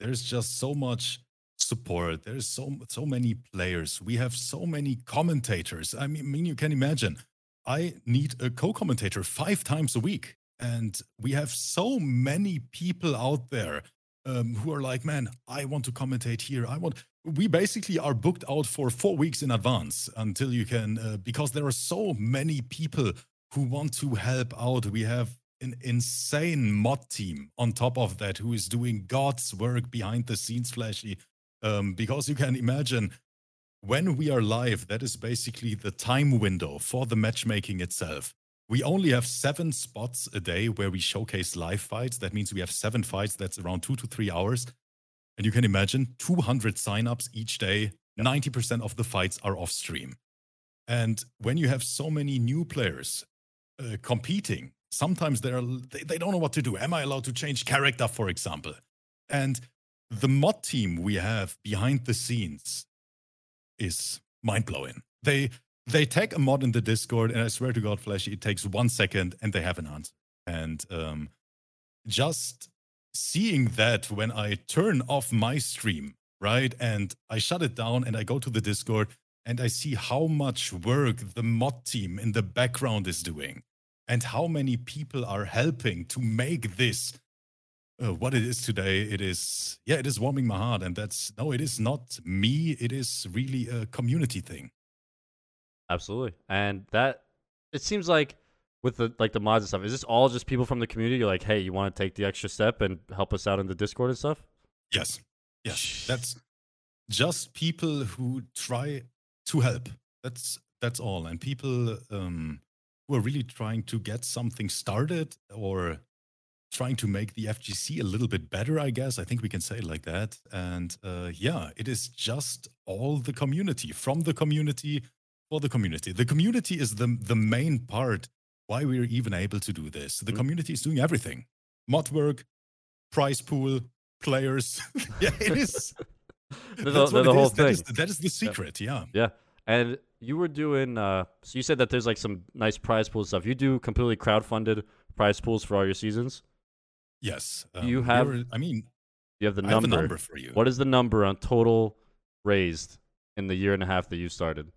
There's just so much support. There's so so many players. We have so many commentators. I mean, I mean you can imagine. I need a co-commentator five times a week, and we have so many people out there um, who are like, "Man, I want to commentate here. I want." we basically are booked out for four weeks in advance until you can uh, because there are so many people who want to help out we have an insane mod team on top of that who is doing god's work behind the scenes flashy um, because you can imagine when we are live that is basically the time window for the matchmaking itself we only have seven spots a day where we showcase live fights that means we have seven fights that's around two to three hours and you can imagine 200 signups each day. 90% of the fights are off stream. And when you have so many new players uh, competing, sometimes they're, they, they don't know what to do. Am I allowed to change character, for example? And the mod team we have behind the scenes is mind blowing. They they tag a mod in the Discord, and I swear to God, Flashy, it takes one second and they have an answer. And um, just seeing that when I turn off my stream, right, and I shut it down and I go to the Discord and I see how much work the mod team in the background is doing and how many people are helping to make this uh, what it is today. It is, yeah, it is warming my heart. And that's, no, it is not me. It is really a community thing. Absolutely. And that it seems like with the like the mods and stuff, is this all just people from the community? You're like, hey, you want to take the extra step and help us out in the Discord and stuff? Yes. Yes. That's just people who try to help. That's that's all. And people um, who are really trying to get something started or trying to make the FGC a little bit better, I guess. I think we can say it like that. And uh, yeah, it is just all the community from the community for the community. The community is the the main part why we're even able to do this. The Mhm. community is doing everything. Mod work, prize pool, players. yeah, it is. That's the whole is. thing. That is, that is, the secret. Yeah. Yeah. And you were doing uh so you said that there's like some nice prize pool stuff. You do completely crowdfunded prize pools for all your seasons? Yes. You we have- were- I mean, You have the I have number. number for you. What is the number on total raised in the year and a half that you started?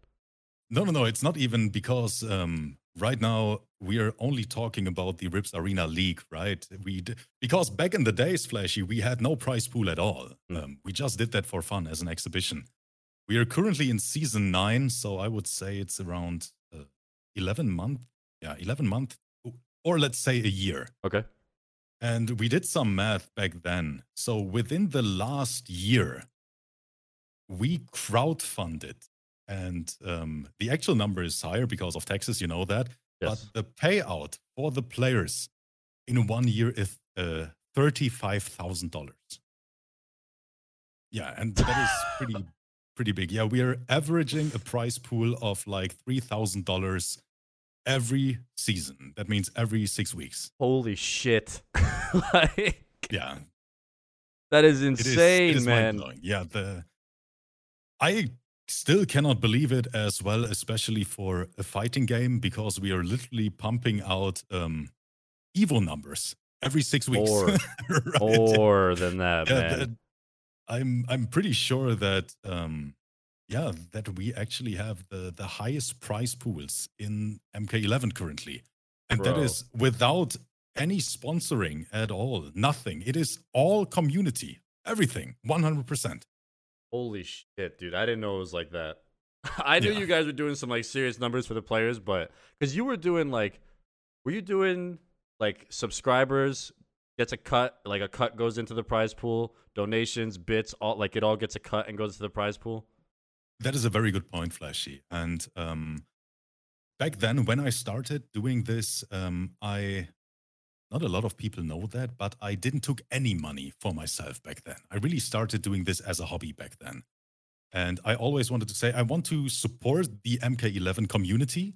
No, no, no. It's not even because um, right now we are only talking about the Rips Arena League, right? We d- because back in the days, Flashy, we had no prize pool at all. Mm. Um, we just did that for fun as an exhibition. We are currently in season nine, so I would say it's around uh, eleven month. Yeah, eleven month, or let's say a year. Okay. And we did some math back then. So within the last year, we crowdfunded, and um, the actual number is higher because of taxes. You know that, Yes. but the payout for the players in one year is uh, thirty-five thousand dollars. Yeah, and that is pretty pretty big. Yeah, we are averaging a prize pool of like three thousand dollars every season. That means every six weeks. Holy shit! like, Yeah, that is it is- insane, it is man. Yeah, the I still cannot believe it as well, especially for a fighting game, because we are literally pumping out um Evo numbers every six weeks. More. Right? More than that, Yeah, man. that- I'm I'm pretty sure that um yeah that we actually have the the highest prize pools in MK11 currently, and that Bro. is without any sponsoring at all. Nothing. It is all community. Everything. 100. Holy shit, dude! I didn't know it was like that. I knew Yeah. you guys were doing some like serious numbers for the players, but because you were doing like, were you doing like subscribers gets a cut, like a cut goes into the prize pool, donations, bits, all like it all gets a cut and goes to the prize pool. That is a very good point, Flashy. And um, back then, when I started doing this, um, I not a lot of people know that, but I didn't took any money for myself back then. I really started doing this as a hobby back then, and I always wanted to say I want to support the MK11 community,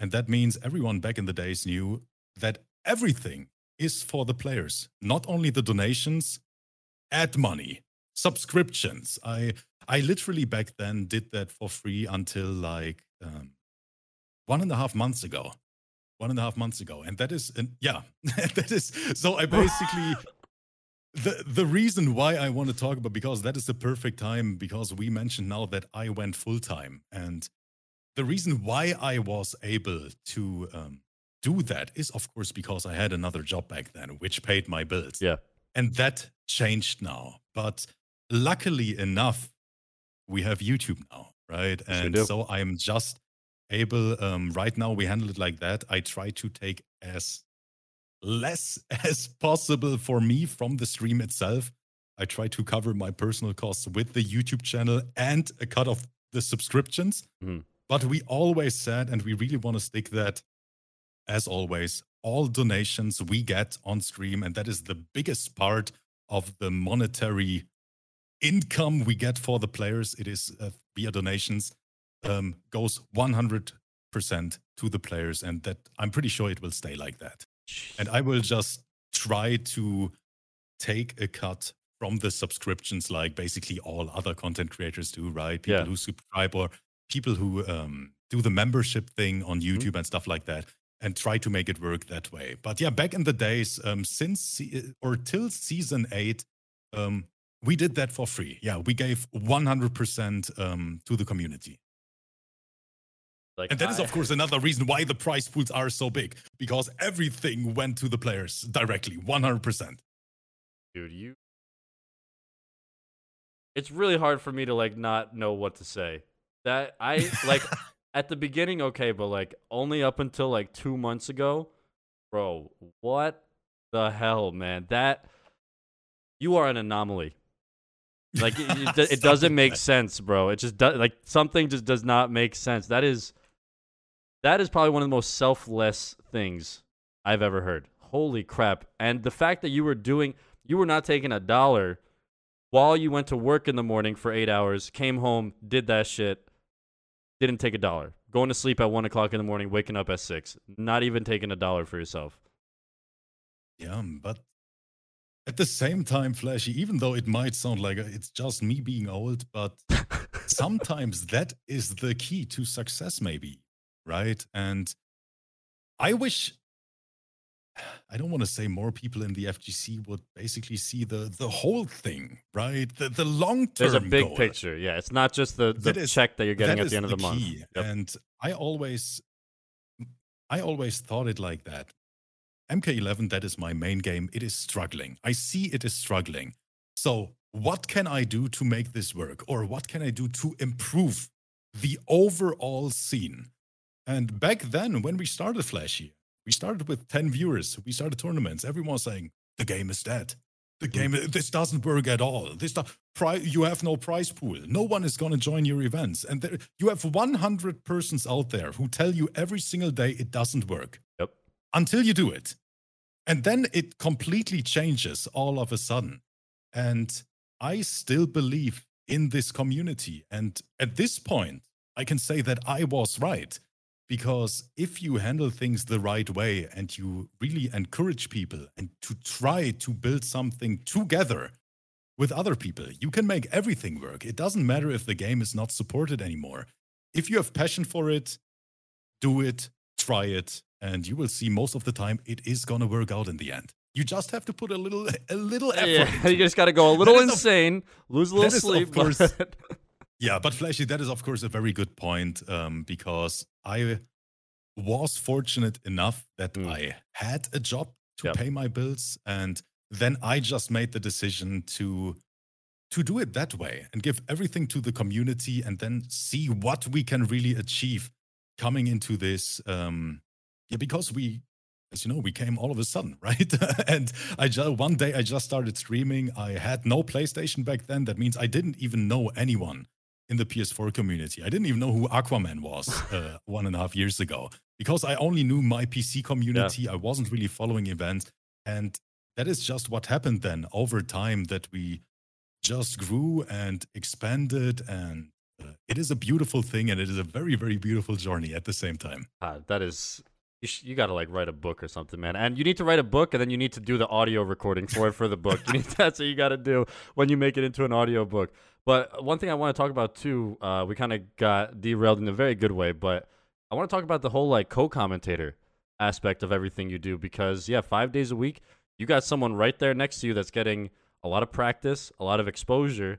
and that means everyone back in the days knew that everything is for the players, not only the donations, ad money, subscriptions. I I literally back then did that for free until like um, one and a half months ago. One and a half months ago, and that is, and yeah, that is. So I basically the the reason why I want to talk about because that is the perfect time because we mentioned now that I went full time, and the reason why I was able to um, do that is of course because I had another job back then, which paid my bills Yeah, and that changed now. But luckily enough, we have YouTube now, right? And so I'm just able. Um, right now, we handle it like that. I try to take as less as possible for me from the stream itself. I try to cover my personal costs with the YouTube channel and a cut of the subscriptions. Mhm. But we always said, and we really want to stick that, as always, all donations we get on stream, and that is the biggest part of the monetary income we get for the players. It is uh, via donations, um, goes 100% to the players, and that I'm pretty sure it will stay like that. And I will just try to take a cut from the subscriptions, like basically all other content creators do, right? People Yeah. who subscribe or people who um, do the membership thing on Mm-hmm. YouTube and stuff like that, and try to make it work that way. But yeah, back in the days, um, since or till season eight, um, we did that for free. Yeah, we gave 100% um, to the community. Like And that is, I- of course, another reason why the prize pools are so big because everything went to the players directly, 100%. dude you it's really hard for me to like not know what to say. That i like at the beginning okay but like only up until like two months ago bro what the hell man? That you are an anomaly. Like it, it, it doesn't make sense bro. It just does like something just does not make sense. That is that is probably one of the most selfless things i've ever heard. Holy crap. And the fact that you were doing you were not taking a dollar while you went to work in the morning for eight hours came home did that shit didn't take a dollar. Going to sleep at one o'clock in the morning waking up at six not even taking a dollar for yourself. Yeah, but at the same time, Flashy, even though it might sound like uh, it's just me being old, but sometimes that is the key to success, maybe, right? And I wish. I don't want to say more people in the FGC would basically see the the whole thing, right? The the long term. there's a big goal. picture yeah it's not just the, the That is- check that you're getting That at the end of the, month. Yep. And I always, I always thought it like that. MK11, that is my main game. It is struggling. I see it is struggling. So, what can I do to make this work? Or what can I do to improve the overall scene? And back then, when we started Flashy, we started with 10 viewers. We started tournaments. Everyone was saying, the game is dead. The mm. game, this doesn't work at all. This do- pri- you have no prize pool. No one is going to join your events. And there, you have 100 persons out there who tell you every single day it doesn't work Yep. until you do it. And then it completely changes all of a sudden. And I still believe in this community. And at this point, I can say that I was right. Because if you handle things the right way and you really encourage people and to try to build something together with other people, you can make everything work. It doesn't matter if the game is not supported anymore. If you have passion for it, do it, try it, and you will see most of the time it is going to work out in the end. You just have to put a little a little effort. Yeah, you just got to go a little insane, of, lose a little sleep. Course, yeah, but Flashy, that is of course a very good point um, because I was fortunate enough that mm. I had a job to yep. pay my bills, and then I just made the decision to to do it that way and give everything to the community, and then see what we can really achieve coming into this. Um, yeah, because we as you know, we came all of a sudden, right? and I just one day I just started streaming. I had no PlayStation back then. That means I didn't even know anyone in the PS4 community. I didn't even know who Aquaman was uh, one and a half years ago because I only knew my PC community. Yeah. I wasn't really following events, and that is just what happened then over time that we just grew and expanded and uh, it is a beautiful thing and it is a very very beautiful journey at the same time uh, that is you, sh- you got to like write a book or something, man. And you need to write a book, and then you need to do the audio recording for it for the book. That's what you got to do when you make it into an audio book. But one thing I want to talk about too, uh, we kind of got derailed in a very good way, but I want to talk about the whole like co-commentator aspect of everything you do because yeah, five days a week, you got someone right there next to you that's getting a lot of practice, a lot of exposure,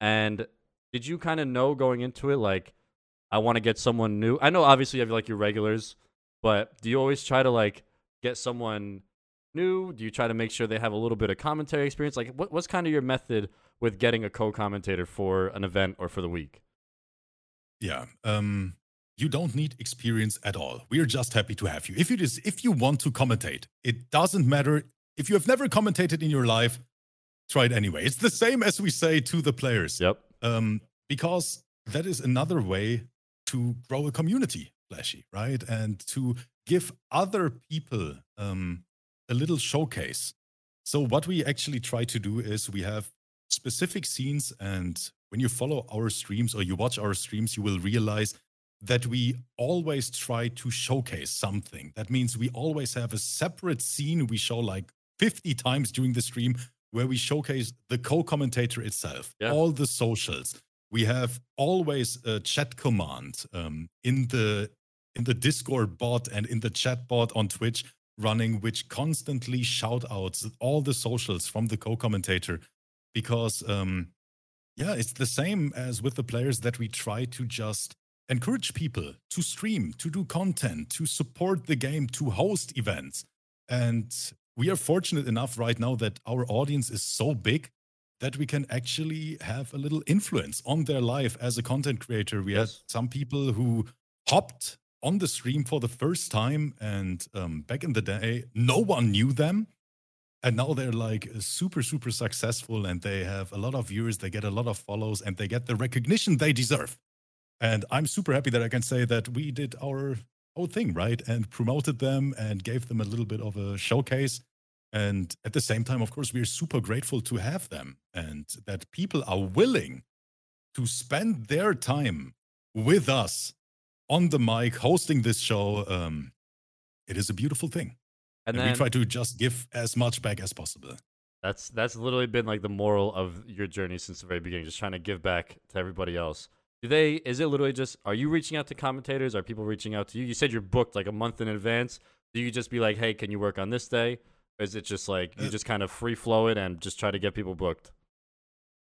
and did you kind of know going into it like I want to get someone new? I know obviously you have like your regulars but do you always try to like get someone new? Do you try to make sure they have a little bit of commentary experience? Like, what, what's kind of your method with getting a co-commentator for an event or for the week? Yeah, um, you don't need experience at all. We are just happy to have you. If you just if you want to commentate, it doesn't matter if you have never commentated in your life. Try it anyway. It's the same as we say to the players. Yep. Um, because that is another way to grow a community flashy, right? And to give other people um, a little showcase. So, what we actually try to do is we have specific scenes, and when you follow our streams or you watch our streams, you will realize that we always try to showcase something. That means we always have a separate scene we show like 50 times during the stream where we showcase the co commentator itself, yeah. all the socials. We have always a chat command um, in the in the Discord bot and in the chat bot on Twitch running, which constantly shout outs all the socials from the co-commentator because um yeah, it's the same as with the players that we try to just encourage people to stream, to do content, to support the game, to host events. And we are fortunate enough right now that our audience is so big that we can actually have a little influence on their life as a content creator. We yes. had some people who hopped on the stream for the first time. And um, back in the day, no one knew them. And now they're like super, super successful and they have a lot of viewers, they get a lot of follows, and they get the recognition they deserve. And I'm super happy that I can say that we did our whole thing, right? And promoted them and gave them a little bit of a showcase. And at the same time, of course, we're super grateful to have them and that people are willing to spend their time with us on the mic hosting this show. Um, it is a beautiful thing. And, and then, we try to just give as much back as possible. That's that's literally been like the moral of your journey since the very beginning, just trying to give back to everybody else. Do they is it literally just are you reaching out to commentators? Are people reaching out to you? You said you're booked like a month in advance. Do you just be like, hey, can you work on this day? Or is it just like you just kind of free flow it and just try to get people booked?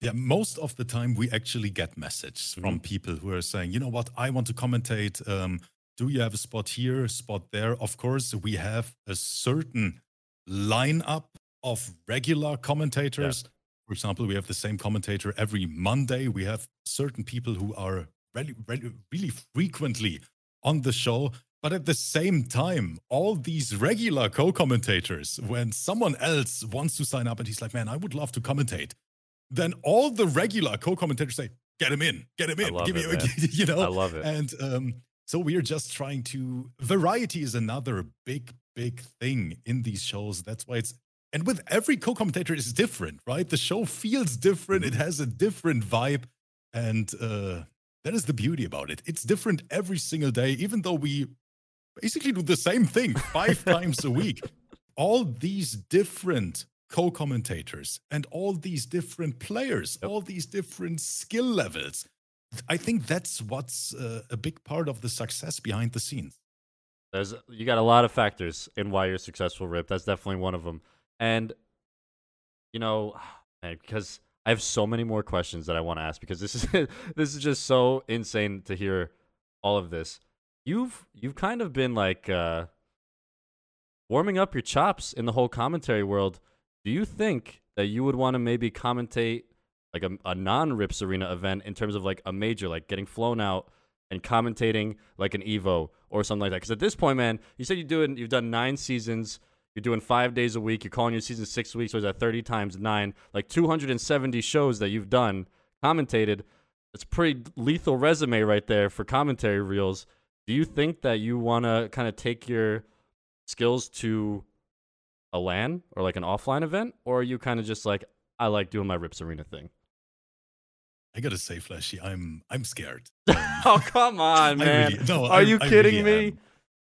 Yeah, most of the time we actually get messages mm-hmm. from people who are saying, you know what, I want to commentate. Um, do you have a spot here, spot there? Of course, we have a certain lineup of regular commentators. Yeah. For example, we have the same commentator every Monday. We have certain people who are really, really, really frequently on the show. But at the same time, all these regular co commentators, when someone else wants to sign up and he's like, man, I would love to commentate, then all the regular co-commentators say, "Get him in, get him in, give it, me, you know." I love it. And um, so we are just trying to. Variety is another big, big thing in these shows. That's why it's and with every co-commentator is different, right? The show feels different. It mm-hmm. has a different vibe, and uh, that is the beauty about it. It's different every single day, even though we basically do the same thing five times a week. All these different co commentators and all these different players, yep. all these different skill levels. I think that's what's uh, a big part of the success behind the scenes. There's you got a lot of factors in why you're successful, Rip. That's definitely one of them. And you know, because I have so many more questions that I want to ask because this is this is just so insane to hear all of this. You've you've kind of been like uh, warming up your chops in the whole commentary world. Do you think that you would want to maybe commentate like a, a non Rips Arena event in terms of like a major, like getting flown out and commentating like an Evo or something like that? Because at this point, man, you said you do it. You've done nine seasons. You're doing five days a week. You're calling your season six weeks. So is that 30 times nine? Like 270 shows that you've done commentated. It's pretty lethal resume right there for commentary reels. Do you think that you want to kind of take your skills to a LAN or like an offline event? Or are you kind of just like, I like doing my Rips Arena thing? I gotta say, Flashy, I'm I'm scared. Um, oh come on, man! Really, no, are I, you kidding really me? Am.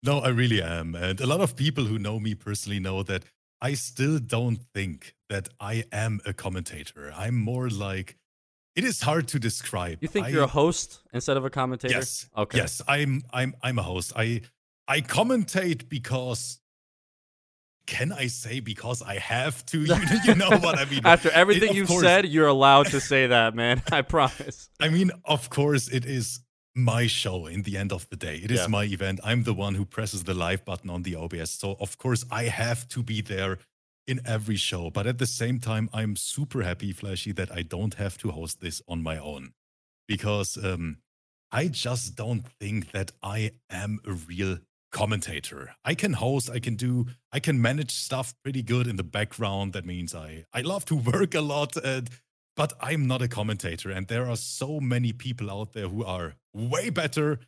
No, I really am. And a lot of people who know me personally know that I still don't think that I am a commentator. I'm more like it is hard to describe. You think I, you're a host instead of a commentator? Yes. Okay. Yes, I'm I'm I'm a host. I I commentate because can I say because I have to? You, you know what I mean? After everything it, you've course, said, you're allowed to say that, man. I promise. I mean, of course, it is my show in the end of the day. It is yeah. my event. I'm the one who presses the live button on the OBS. So, of course, I have to be there in every show. But at the same time, I'm super happy, Flashy, that I don't have to host this on my own because um, I just don't think that I am a real commentator. I can host, I can do, I can manage stuff pretty good in the background. That means I I love to work a lot and but I'm not a commentator and there are so many people out there who are way better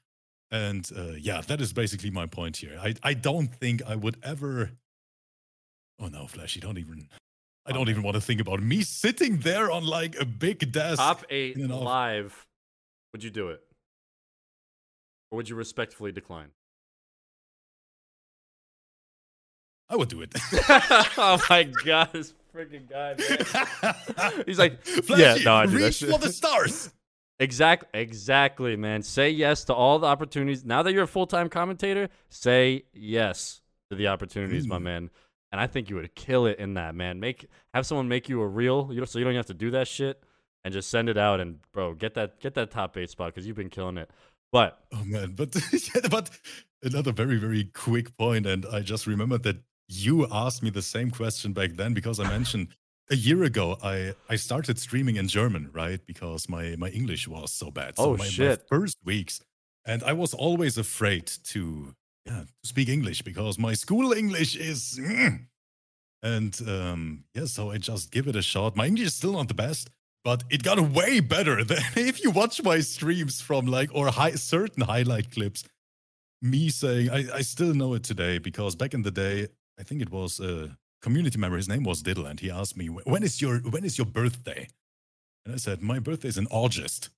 and uh, yeah, that is basically my point here. I I don't think I would ever Oh no, Flashy, don't even I don't even want to think about me sitting there on like a big desk. Top 8 you know. live. Would you do it? Or would you respectfully decline? I would do it. oh my god, this freaking guy, man. He's like, Flashy, yeah, no, I do reach that for the stars. Exactly, exactly, man. Say yes to all the opportunities. Now that you're a full time commentator, say yes to the opportunities, mm. my man. And I think you would kill it in that, man. Make have someone make you a reel, you know, so you don't have to do that shit, and just send it out. And bro, get that get that top eight spot because you've been killing it. But oh man, but but another very very quick point, and I just remembered that you asked me the same question back then because I mentioned a year ago I I started streaming in German, right? Because my my English was so bad. So oh my, shit! My first weeks, and I was always afraid to yeah to speak English because my school English is. Mm. And um, yeah, so I just give it a shot. My English is still not the best, but it got way better than if you watch my streams from like or high, certain highlight clips. Me saying I, I still know it today because back in the day I think it was a community member. His name was Diddle, and he asked me, "When is your when is your birthday?" And I said, "My birthday is in August."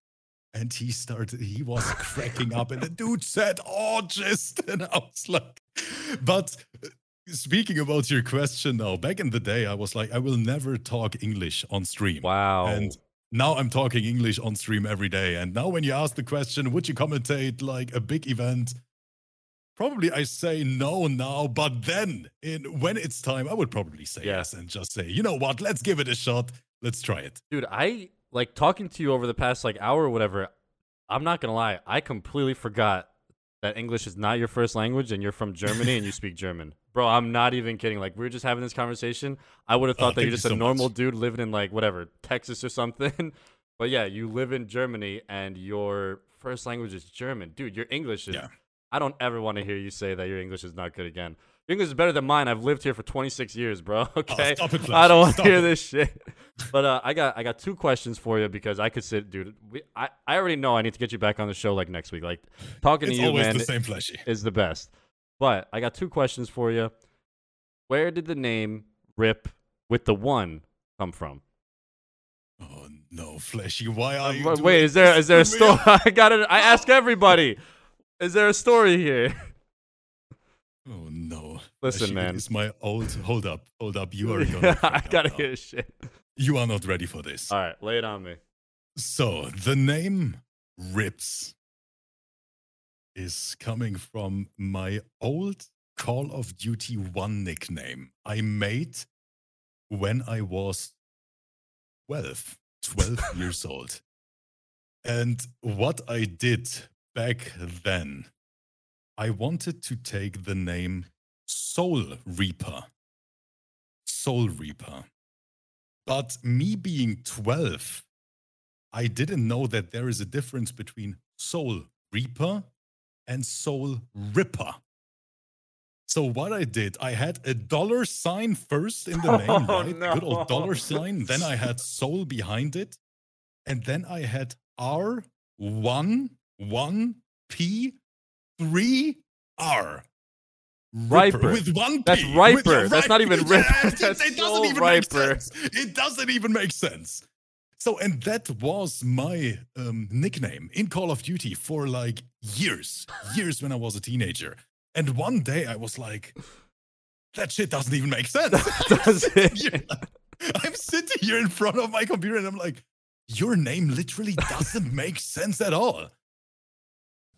And he started. He was cracking up, and the dude said August, and I was like, "But." Uh, speaking about your question now, back in the day, I was like, I will never talk English on stream. Wow. And now I'm talking English on stream every day. And now, when you ask the question, would you commentate like a big event? Probably I say no now, but then in when it's time, I would probably say yeah. yes and just say, you know what, let's give it a shot. Let's try it. Dude, I like talking to you over the past like hour or whatever. I'm not gonna lie, I completely forgot that English is not your first language and you're from Germany and you speak German. Bro, I'm not even kidding. Like we were just having this conversation. I would have oh, thought oh, that you're just you so a normal much. dude living in like whatever, Texas or something. but yeah, you live in Germany and your first language is German. Dude, your English is yeah I don't ever want to hear you say that your English is not good again. Your English is better than mine. I've lived here for 26 years, bro. Okay, oh, it, I don't want to hear it. this shit. But uh, I got I got two questions for you because I could sit, dude. We, I I already know I need to get you back on the show like next week. Like talking it's to you, man, the same Flashy. is the best. But I got two questions for you. Where did the name Rip with the one come from? Oh no, Flashy, why are you? Uh, wait, is there is there a story? I got it. I ask everybody. Is there a story here? Oh no! Listen, man. It's my old. Hold up, hold up. You are gonna. I gotta now. hear shit. You are not ready for this. All right, lay it on me. So the name Rips is coming from my old Call of Duty 1 nickname I made when I was 12, 12 years old. And what I did back then, I wanted to take the name Soul Reaper. Soul Reaper. But me being 12, I didn't know that there is a difference between Soul Reaper and Soul Ripper. So what I did, I had a dollar sign first in the name, Oh, right? Good old dollar sign. Then I had Soul behind it. And then I had R1, 1P, 3R. Riper. with one P. That's with- Riper. That's not even Yeah, Ripper. it- That's it doesn't so even Riper. make sense. It doesn't even make sense. So, and that was my um, nickname in Call of Duty for like years, years when I was a teenager. And one day I was like, that shit doesn't even make sense. Does it? Here- I'm sitting here in front of my computer and I'm like, your name literally doesn't make sense at all.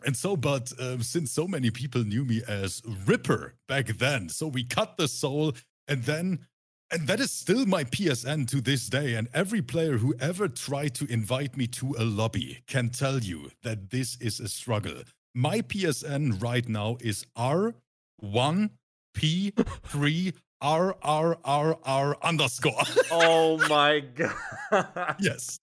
And so, but um, since so many people knew me as Ripper back then, so we cut the soul and then, and that is still my PSN to this day. And every player who ever tried to invite me to a lobby can tell you that this is a struggle. My PSN right now is R1P3RRRR underscore. Oh my god. yes.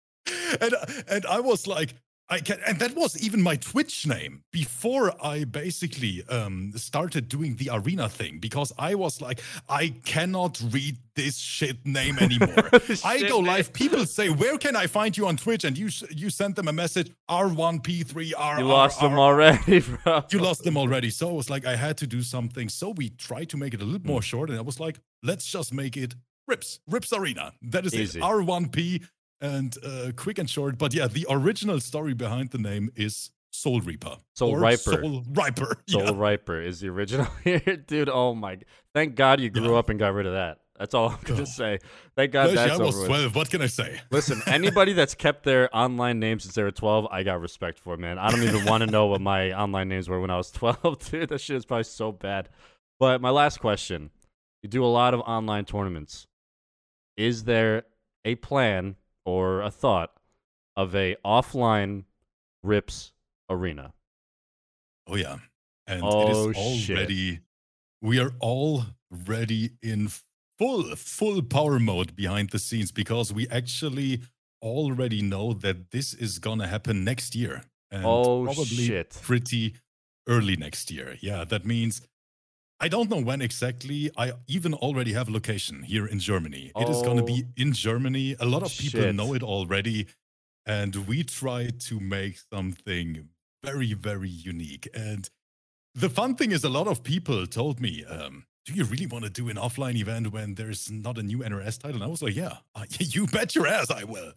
And and I was like, I can and that was even my Twitch name before I basically um started doing the arena thing because I was like, I cannot read this shit name anymore. I go live. People say, "Where can I find you on Twitch?" And you you send them a message R1P3R. You lost them already, bro. You lost them already. So it was like I had to do something. So we tried to make it a little Hmm. more short, and I was like, let's just make it Rips Rips Arena. That is Easy. it. R1P and uh, quick and short. But yeah, the original story behind the name is Soul Reaper. Soul Riper. Soul Riper. Soul yeah. Riper is the original here, dude. Oh my! Thank God you grew Yeah. up and got rid of that. That's all I'm gonna Oh. say. Thank God Flesh, that's I was over with. What can I say? Listen, anybody that's kept their online name since they were 12, I got respect for, man. I don't even want to know what my online names were when I was 12, dude. That shit is probably so bad. But my last question you do a lot of online tournaments. Is there a plan or a thought of a offline Rips arena? Oh yeah, and Oh, it is oh, shit. already. We are already in full full power mode behind the scenes because we actually already know that this is gonna happen next year, and Oh, probably shit. pretty early next year. Yeah, that means. I don't know when exactly. I even already have a location here in Germany. It is going to be in Germany. A lot of people Shit. know it already. And we try to make something very, very unique. And the fun thing is, a lot of people told me, um, Do you really want to do an offline event when there's not a new NRS title? And I was like, Yeah, uh, you bet your ass I will.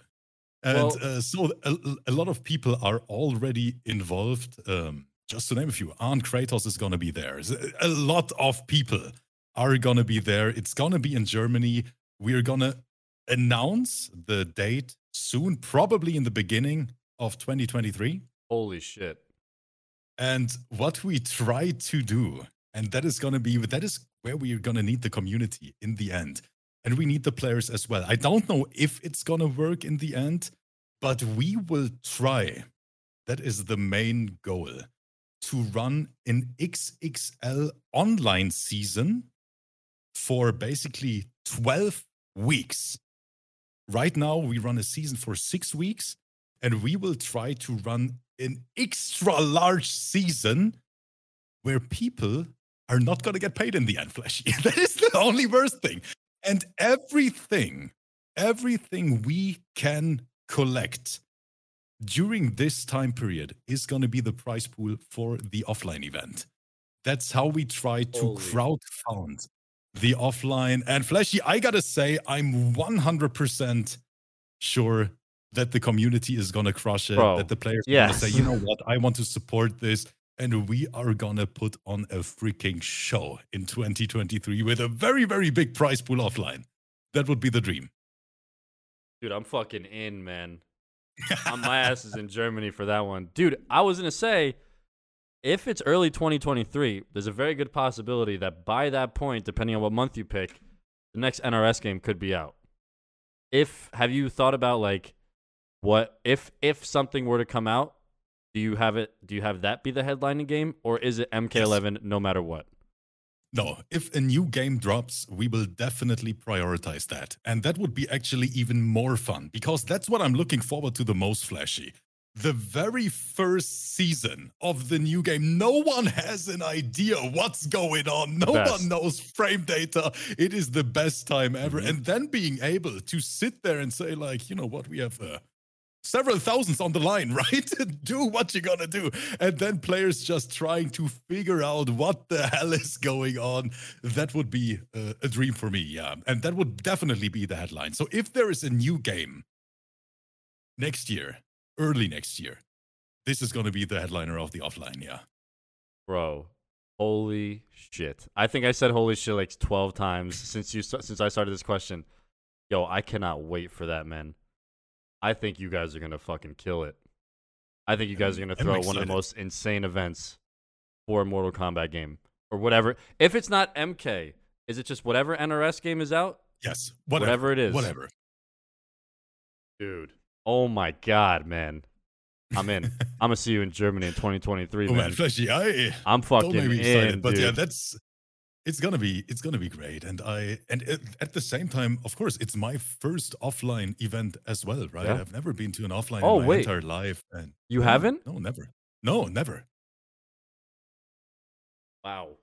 And Well- uh, so a, a lot of people are already involved. Um, just to name a few, Arn Kratos is going to be there. A lot of people are going to be there. It's going to be in Germany. We're going to announce the date soon, probably in the beginning of 2023. Holy shit. And what we try to do, and that is going to be, that is where we are going to need the community in the end. And we need the players as well. I don't know if it's going to work in the end, but we will try. That is the main goal to run an XXL online season for basically 12 weeks. Right now, we run a season for six weeks, and we will try to run an extra large season where people are not going to get paid in the end, Flashy. that is the only worst thing. And everything, everything we can collect during this time period is going to be the prize pool for the offline event. That's how we try to Holy. crowdfund the offline. And Flashy, I got to say, I'm 100% sure that the community is gonna crush it, Bro, that the players are yes. say, you know what, I want to support this, and we are gonna put on a freaking show in 2023 with a very, very big prize pool offline. That would be the dream. Dude, I'm fucking in, man. My ass is in Germany for that one. Dude, I was going to say if it's early 2023, there's a very good possibility that by that point, depending on what month you pick, the next NRS game could be out. If have you thought about like what if if something were to come out, do you have it do you have that be the headlining game or is it MK11 no matter what? No, if a new game drops, we will definitely prioritize that. And that would be actually even more fun because that's what I'm looking forward to the most, Flashy. The very first season of the new game, no one has an idea what's going on. No Best. one knows frame data. It is the best time ever. Mhm. And then being able to sit there and say, like, you know what, we have uh, several thousands on the line, right? do what you're gonna do. And then players just trying to figure out what the hell is going on. That would be uh, a dream for me, yeah. And that would definitely be the headline. So if there is a new game next year, early next year, this is gonna be the headliner of the offline, yeah. Bro, holy shit! I think I said holy shit like twelve times since you since I started this question. Yo, I cannot wait for that, man. I think you guys are gonna fucking kill it. I think you guys are gonna throw one of the most insane events for a Mortal Kombat game or whatever. If it's not MK, is it just whatever NRS game is out? Yes, Whatever whatever, it is. Whatever. Dude, oh my god, man, I'm in. I'm gonna see you in Germany in 2023, Oh man. man, Flashy, I I'm fucking excited, in, but dude. yeah, that's it's gonna be it's gonna be great. And I and at, the same time, of course, it's my first offline event as well, right? Yeah. I've never been to an offline Oh, in my wait. entire life, and you no, haven't? No, never. No, never. Wow.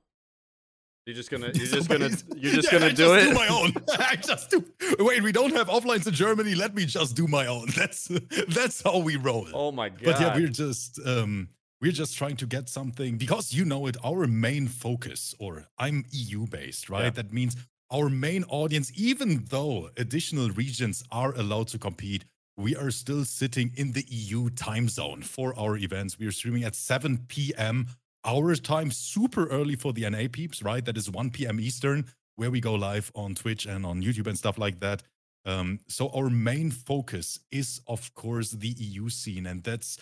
You're just gonna you're just gonna you're just Yeah, gonna I do just it. Do my own. I just do. Wait, we don't have offlines in Germany. Let me just do my own. That's that's how we roll. Oh my god. But yeah, we're just um we're just trying to get something because you know it, our main focus, or I'm EU based, right? Yeah. That means our main audience, even though additional regions are allowed to compete, we are still sitting in the EU time zone for our events. We are streaming at 7 p.m. our time, super early for the NA peeps, right? That is 1 p.m. Eastern, where we go live on Twitch and on YouTube and stuff like that. Um, so our main focus is, of course, the EU scene, and that's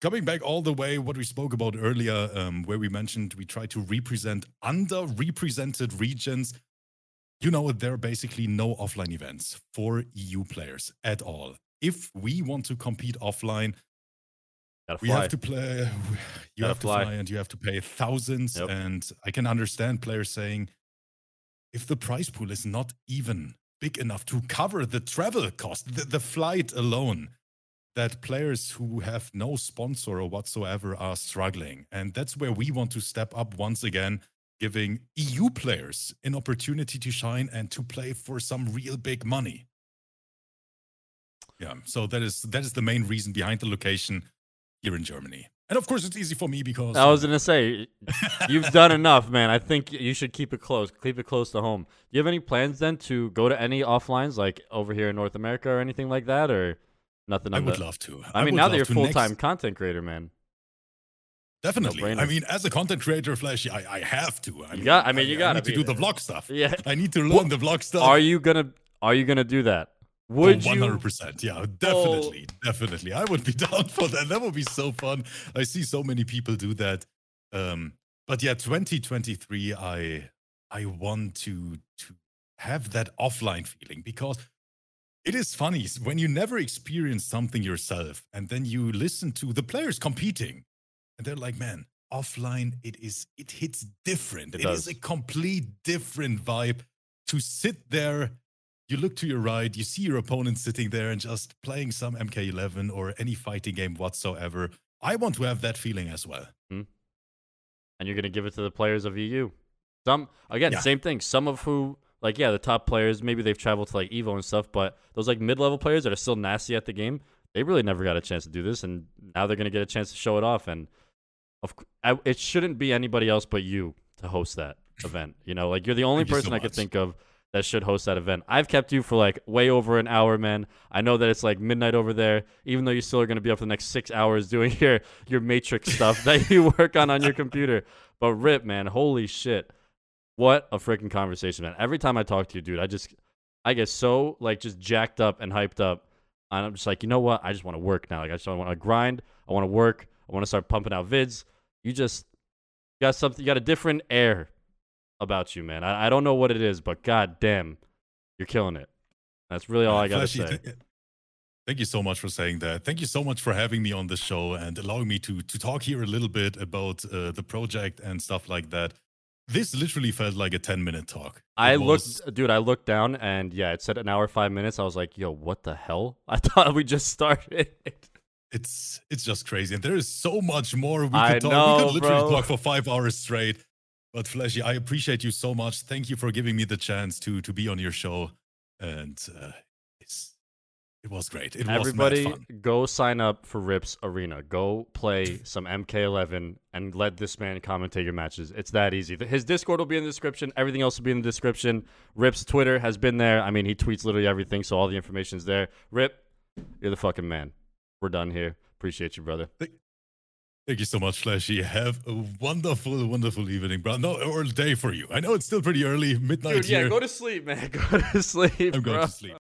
coming back all the way what we spoke about earlier, um, where we mentioned we try to represent underrepresented regions. You know, there are basically no offline events for EU players at all. If we want to compete offline, we have to play. You Gotta have to fly. fly, and you have to pay thousands. Yep. And I can understand players saying, if the prize pool is not even big enough to cover the travel cost, the, the flight alone, that players who have no sponsor or whatsoever are struggling. And that's where we want to step up once again, giving EU players an opportunity to shine and to play for some real big money. Yeah, so that is that is the main reason behind the location here in Germany. And of course, it's easy for me because I was gonna say you've done enough, man. I think you should keep it close. Keep it close to home. Do you have any plans then to go to any offlines like over here in North America or anything like that, or nothing? I would the- love to. I mean, now that you're full Next- time content creator, man. Definitely. No-brainer. I mean, as a content creator, Flashy, I, I have to. I You got- I mean, you I need to do the vlog stuff. Yeah. I need to learn What- the vlog stuff. Are you gonna Are you gonna do that? Would One hundred percent. Yeah, definitely, definitely. I would be down for that. That would be so fun. I see so many people do that. Um, but yeah, 2023. I I want to to have that offline feeling because it is funny when you never experience something yourself and then you listen to the players competing and they're like, man, offline it is it hits different. It it is a complete different vibe to sit there you look to your right, you see your opponent sitting there and just playing some MK11 or any fighting game whatsoever. I want to have that feeling as well. Hmm. and you're gonna give it to the players of EU. Some again, Yeah. same thing. Some of who like yeah, the top players maybe they've traveled to like Evo and stuff, but those like mid level players that are still nasty at the game, they really never got a chance to do this, and now they're gonna get a chance to show it off. And of I, it shouldn't be anybody else but you to host that event. You know, like you're the only Thank you so person I could think of that should host that event. I've kept you for like way over an hour, man. I know that it's like midnight over there, even though you still are going to be up for the next six hours doing your your matrix stuff that you work on on your computer. But rip, man, holy shit, what a freaking conversation, man. Every time I talk to you, dude, I just I get so like just jacked up and hyped up. And I'm just like, you know what? I just want to work now. Like I just want to grind. I want to work. I want to start pumping out vids. You just you got something. You got a different air about you, man. I, I don't know what it is, but god damn, you're killing it. That's really all I gotta Flashy, say. th- Thank you so much for saying that. Thank you so much for having me on the show and allowing me to to talk here a little bit about uh, the project and stuff like that. This literally felt like a 10 minute talk. It I was- looked, dude. I looked down, and yeah, it said an hour five minutes. I was like, yo, what the hell? I thought we just started. it's it's just crazy. And there is so much more we could I talk. we could literally bro. talk for five hours straight. But Flashy, I appreciate you so much. Thank you for giving me the chance to to be on your show. And uh, it was great. It Everybody, was go sign up for R1p's Arena. Go play some MK11 and let this man commentate your matches. It's that easy. His Discord will be in the description. Everything else will be in the description. Rip's Twitter has been there. I mean, he tweets literally everything, so all the information's there. Rip, you're the fucking man. We're done here. Appreciate you, brother. Thank you so much, Flashy. Have a wonderful, wonderful evening, bro. No, or day for you. I know it's still pretty early, midnight Dude, yeah, here. go to sleep, man. Go to sleep, I'm bro. going to sleep.